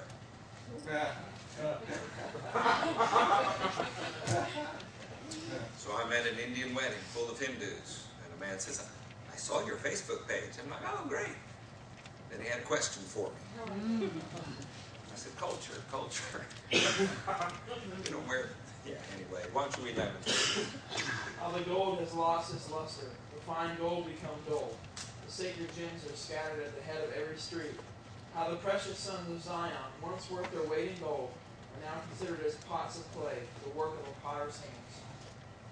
So I'm at an Indian wedding full of Hindus, and a man says, I saw your Facebook page. I'm like, oh, great. Then he had a question for me. I said, culture, culture. you know, where, yeah, anyway, why don't you read Lamentations? How the gold has lost its luster, the fine gold become dull. The sacred gems are scattered at the head of every street. How the precious sons of Zion, once worth their weight in gold, are now considered as pots of clay, the work of a potter's hands.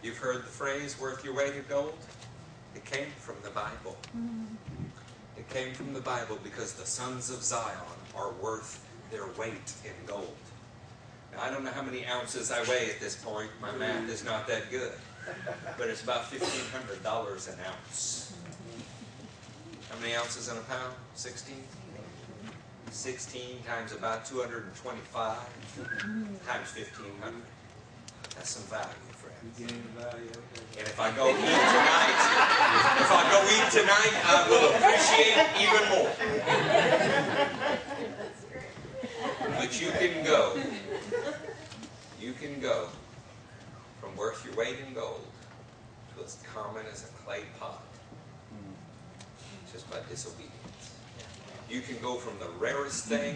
You've heard the phrase worth your weight in gold? It came from the Bible. Mm-hmm. It came from the Bible because the sons of Zion are worth their weight in gold. Now, I don't know how many ounces I weigh at this point. My math is not that good. But it's about $1,500 an ounce. How many ounces in a pound? 16? 16 times about 225 times 1,500. That's some value, friends. You gain value, okay. And if I go eat tonight, if I go eat tonight, I will appreciate even more. But you can go. You can go from worth your weight in gold to as common as a clay pot mm. just by disobedience. You can go from the rarest thing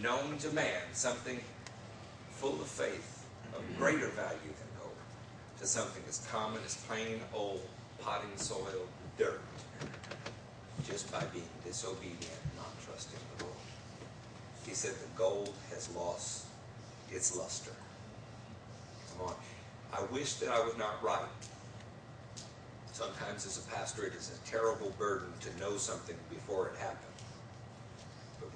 known to man, something full of faith, of mm-hmm. greater value than gold, to something as common as plain old potting soil dirt, just by being disobedient and not trusting the Lord. He said the gold has lost its luster. Come on. I wish that I was not right. Sometimes as a pastor, it is a terrible burden to know something before it happens.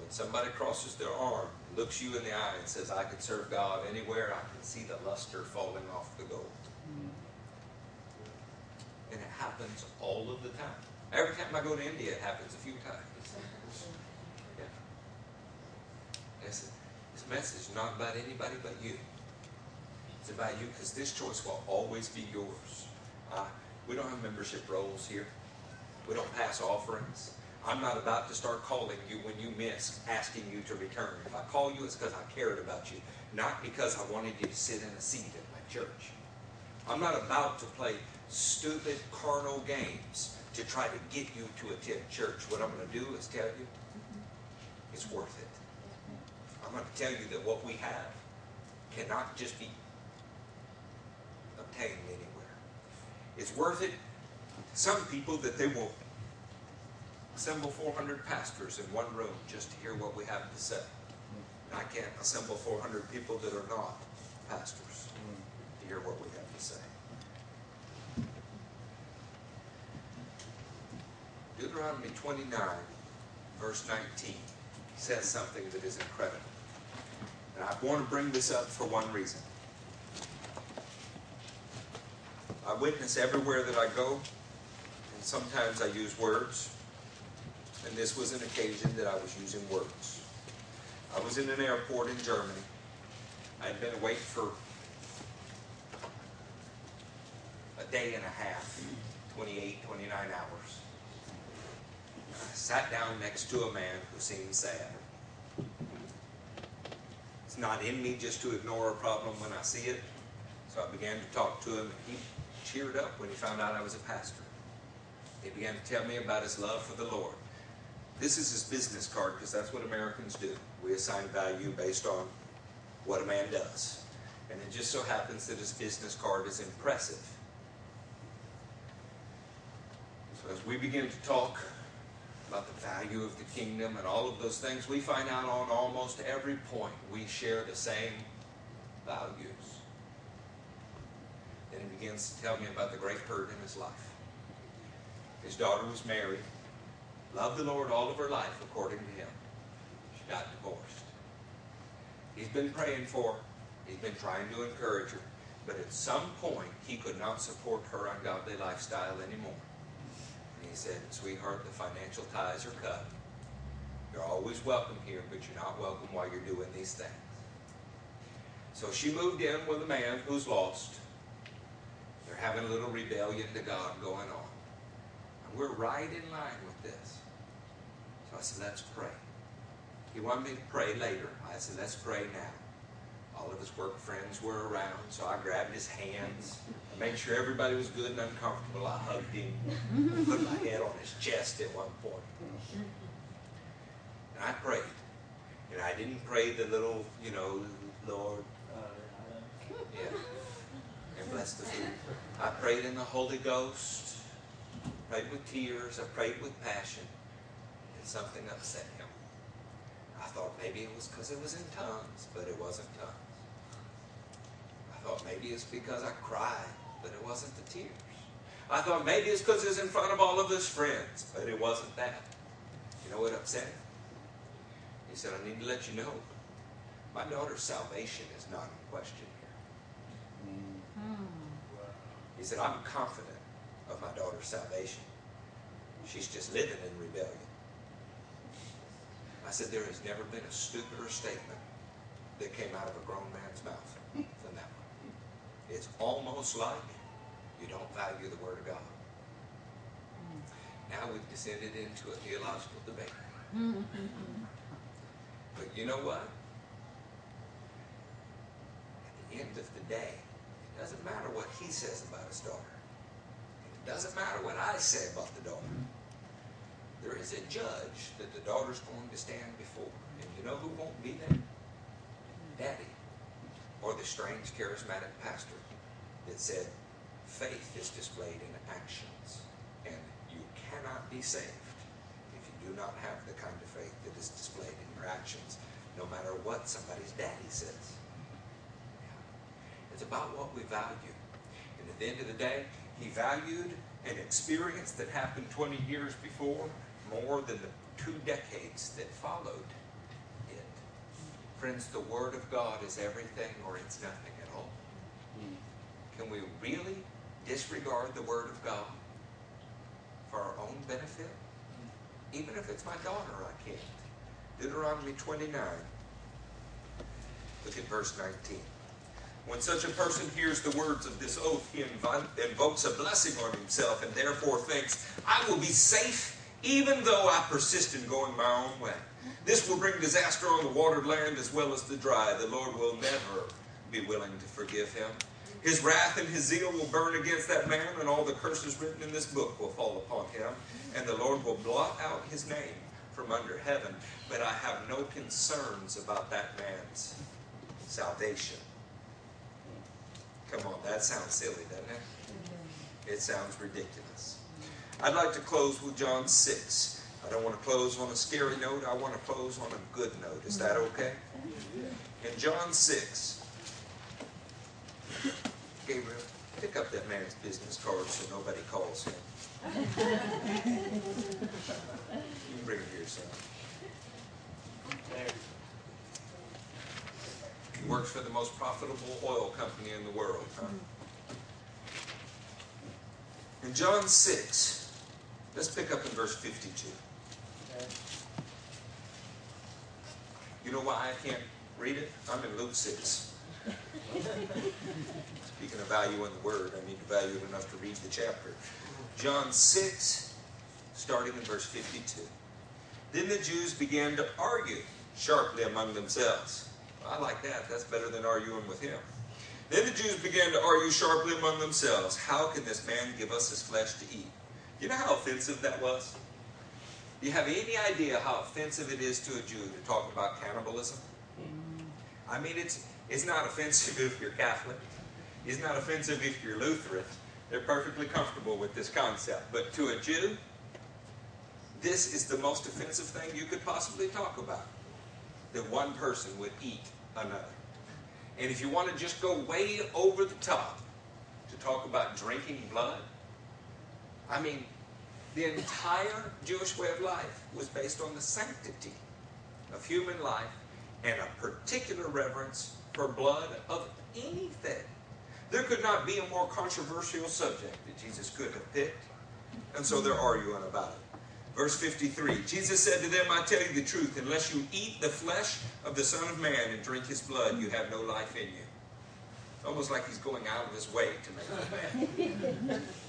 When somebody crosses their arm, looks you in the eye, and says, I can serve God anywhere, I can see the luster falling off the gold. And it happens all of the time. Every time I go to India, it happens a few times. Yeah. This message is not about anybody but you. It's about you because this choice will always be yours. Uh, we don't have membership rolls here. We don't pass offerings. I'm not about to start calling you when you miss, asking you to return. If I call you, it's because I cared about you, not because I wanted you to sit in a seat at my church. I'm not about to play stupid carnal games to try to get you to attend church. What I'm going to do is tell you it's worth it. I'm going to tell you that what we have cannot just be obtained anywhere. It's worth it. Some people that they will assemble 400 pastors in one room just to hear what we have to say. And I can't assemble 400 people that are not pastors to hear what we have to say. Deuteronomy 29, verse 19, says something that is incredible. And I want to bring this up for one reason. I witness everywhere that I go, and sometimes I use words, and this was an occasion that I was using words. I was in an airport in Germany. I'd been awake for a day and a half, 28, 29 hours. I sat down next to a man who seemed sad. It's not in me just to ignore a problem when I see it. So I began to talk to him, and he cheered up when he found out I was a pastor. He began to tell me about his love for the Lord. This is his business card because that's what Americans do. We assign value based on what a man does. And it just so happens that his business card is impressive. So as we begin to talk about the value of the kingdom and all of those things, we find out on almost every point we share the same values. Then he begins to tell me about the great hurt in his life. His daughter was married, loved the Lord all of her life according to him. She got divorced. He's been praying for her. He's been trying to encourage her. But at some point, he could not support her ungodly lifestyle anymore. And he said, Sweetheart, the financial ties are cut. You're always welcome here, but you're not welcome while you're doing these things. So she moved in with a man who's lost. They're having a little rebellion to God going on. And we're right in line with this. So I said, let's pray. He wanted me to pray later. I said, let's pray now. All of his work friends were around, so I grabbed his hands. I made sure everybody was good and uncomfortable. I hugged him, put my head on his chest at one point. And I prayed. And I didn't pray the little, you know, Lord, yeah, and bless the food. I prayed in the Holy Ghost, prayed with tears, I prayed with passion, something upset him. I thought maybe it was because it was in tongues, but it wasn't tongues. I thought maybe it's because I cried, but it wasn't the tears. I thought maybe it's because it's in front of all of his friends, but it wasn't that. You know what upset him? He said, I need to let you know, my daughter's salvation is not in question here. Hmm. He said, I'm confident of my daughter's salvation. She's just living in rebellion. I said, there has never been a stupider statement that came out of a grown man's mouth than that one. It's almost like you don't value the Word of God. Now we've descended into a theological debate. But you know what? At the end of the day, it doesn't matter what he says about his daughter. It doesn't matter what I say about the daughter. There is a judge that the daughter's going to stand before. And you know who won't be there? Daddy. Or the strange charismatic pastor that said, faith is displayed in actions. And you cannot be saved if you do not have the kind of faith that is displayed in your actions, no matter what somebody's daddy says. It's about what we value. And at the end of the day, he valued an experience that happened 20 years before more than the two decades that followed it. Friends, the Word of God is everything or it's nothing at all. Can we really disregard the Word of God for our own benefit? Even if it's my daughter, I can't. Deuteronomy 29. Look at verse 19. When such a person hears the words of this oath, he invokes a blessing on himself and therefore thinks, I will be safe even though I persist in going my own way. This will bring disaster on the watered land as well as the dry. The Lord will never be willing to forgive him. His wrath and his zeal will burn against that man, and all the curses written in this book will fall upon him, and the Lord will blot out his name from under heaven. But I have no concerns about that man's salvation. Come on, that sounds silly, doesn't it? It sounds ridiculous. I'd like to close with John 6. I don't want to close on a scary note. I want to close on a good note. Is that okay? In John 6, Gabriel, pick up that man's business card so nobody calls him. You can bring it here, son. He works for the most profitable oil company in the world, huh? In John 6, let's pick up in verse 52. You know why I can't read it? I'm in Luke 6. Speaking of value in the word, I need to value it enough to read the chapter. John 6, starting in verse 52. Then the Jews began to argue sharply among themselves. I like that. That's better than arguing with him. Then the Jews began to argue sharply among themselves. How can this man give us his flesh to eat? You know how offensive that was? Do you have any idea how offensive it is to a Jew to talk about cannibalism? I mean, it's, it's not offensive if you're Catholic. It's not offensive if you're Lutheran. They're perfectly comfortable with this concept. But to a Jew, this is the most offensive thing you could possibly talk about. That one person would eat another. And if you want to just go way over the top to talk about drinking blood, I mean, the entire Jewish way of life was based on the sanctity of human life and a particular reverence for blood of anything. There could not be a more controversial subject that Jesus could have picked, and so they're arguing about it. Verse 53 Jesus said to them, I tell you the truth, unless you eat the flesh of the Son of Man and drink his blood, you have no life in you. It's Almost like he's going out of his way to make it.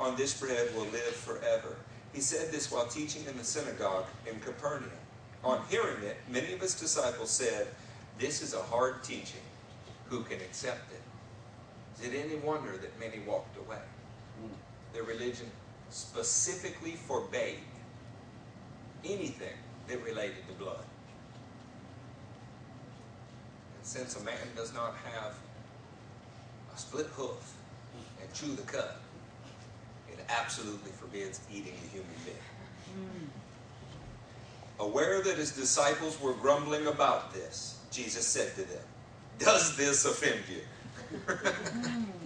on this bread will live forever. He said this while teaching in the synagogue in Capernaum. On hearing it, many of his disciples said, This is a hard teaching. Who can accept it? Is it any wonder that many walked away? Their religion specifically forbade anything that related to blood. And since a man does not have a split hoof and chew the cud, absolutely forbids eating a human being. Aware that his disciples were grumbling about this, Jesus said to them, Does this offend you?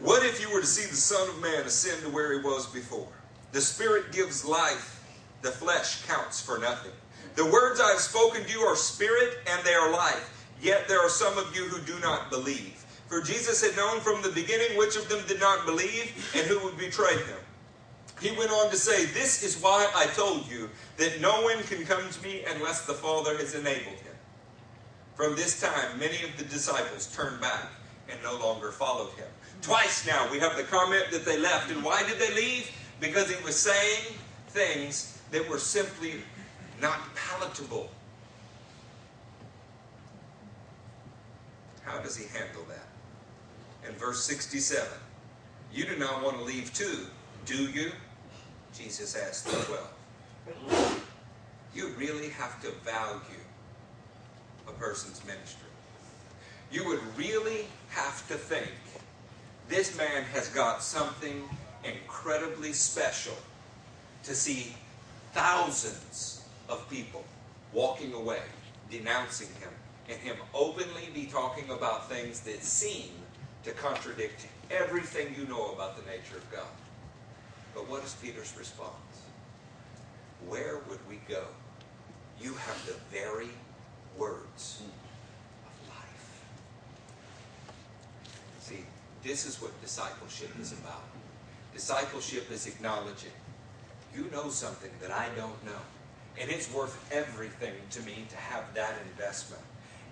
What if you were to see the Son of Man ascend to where he was before? The Spirit gives life, the flesh counts for nothing. The words I have spoken to you are spirit and they are life, yet there are some of you who do not believe. For Jesus had known from the beginning which of them did not believe and who would betray him. He went on to say, This is why I told you that no one can come to me unless the Father has enabled him. From this time, many of the disciples turned back and no longer followed him. Twice now we have the comment that they left. And why did they leave? Because he was saying things that were simply not palatable. How does he handle that? In verse 67, you do not want to leave too, do you? Jesus asked the twelve. You really have to value a person's ministry. You would really have to think this man has got something incredibly special to see thousands of people walking away, denouncing him, and him openly be talking about things that seem to contradict everything you know about the nature of God. But what is Peter's response? Where would we go? You have the very words of life. See, this is what discipleship is about. Discipleship is acknowledging you know something that I don't know. And it's worth everything to me to have that investment.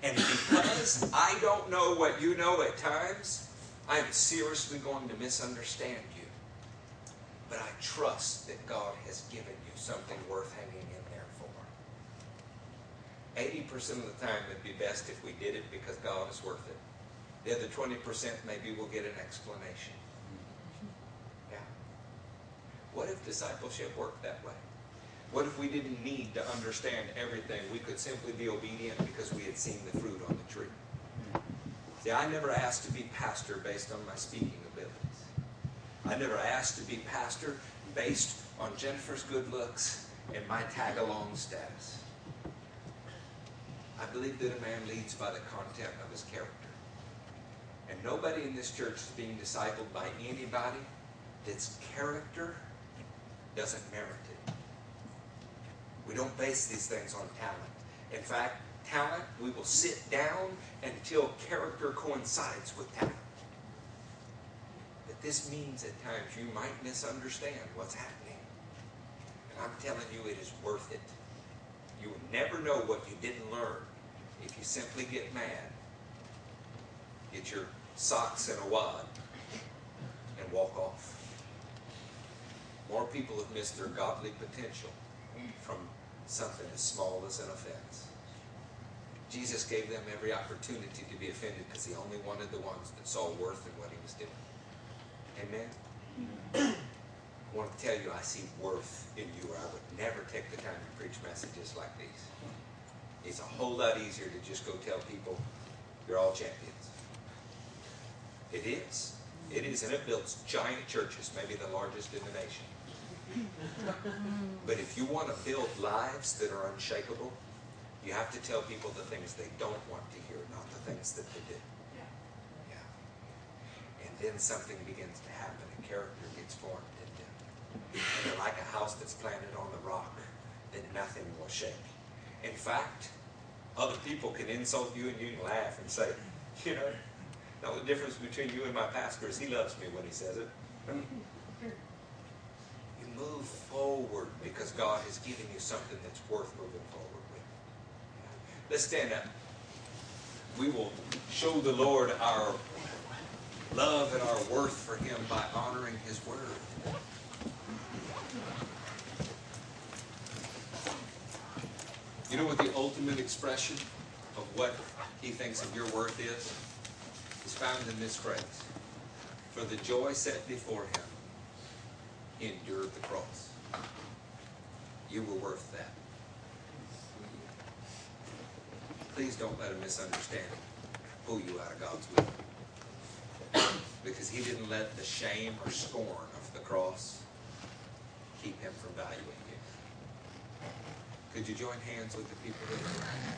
And because I don't know what you know at times, I am seriously going to misunderstand you. But I trust that God has given you something worth hanging in there for. 80% of the time, it'd be best if we did it because God is worth it. The other 20%, maybe we'll get an explanation. Mm-hmm. Yeah. What if discipleship worked that way? What if we didn't need to understand everything? We could simply be obedient because we had seen the fruit on the tree. See, I never asked to be pastor based on my speaking abilities. I never asked to be pastor based on Jennifer's good looks and my tag along status. I believe that a man leads by the content of his character. And nobody in this church is being discipled by anybody that's character doesn't merit it. We don't base these things on talent. In fact, talent. We will sit down until character coincides with talent. But this means at times you might misunderstand what's happening. And I'm telling you, it is worth it. You will never know what you didn't learn if you simply get mad, get your socks in a wad, and walk off. More people have missed their godly potential from something as small as an offense. Jesus gave them every opportunity to be offended because he only wanted the ones that saw worth in what he was doing. Amen? I want to tell you, I see worth in you, or I would never take the time to preach messages like these. It's a whole lot easier to just go tell people you're all champions. It is. It is, and it builds giant churches, maybe the largest in the nation. But if you want to build lives that are unshakable, you have to tell people the things they don't want to hear, not the things that they do. Yeah. And then something begins to happen, A character gets formed in them. And they're like a house that's planted on the rock that nothing will shake. In fact, other people can insult you and you can laugh and say, you know, the difference between you and my pastor is he loves me when he says it. Move forward because God has given you something that's worth moving forward with. Let's stand up. We will show the Lord our love and our worth for Him by honoring His word. You know what the ultimate expression of what He thinks of your worth is? Is found in this phrase. For the joy set before Him, endured the cross. You were worth that. Please don't let a misunderstanding pull you out of God's will. Because he didn't let the shame or scorn of the cross keep him from valuing you. Could you join hands with the people that are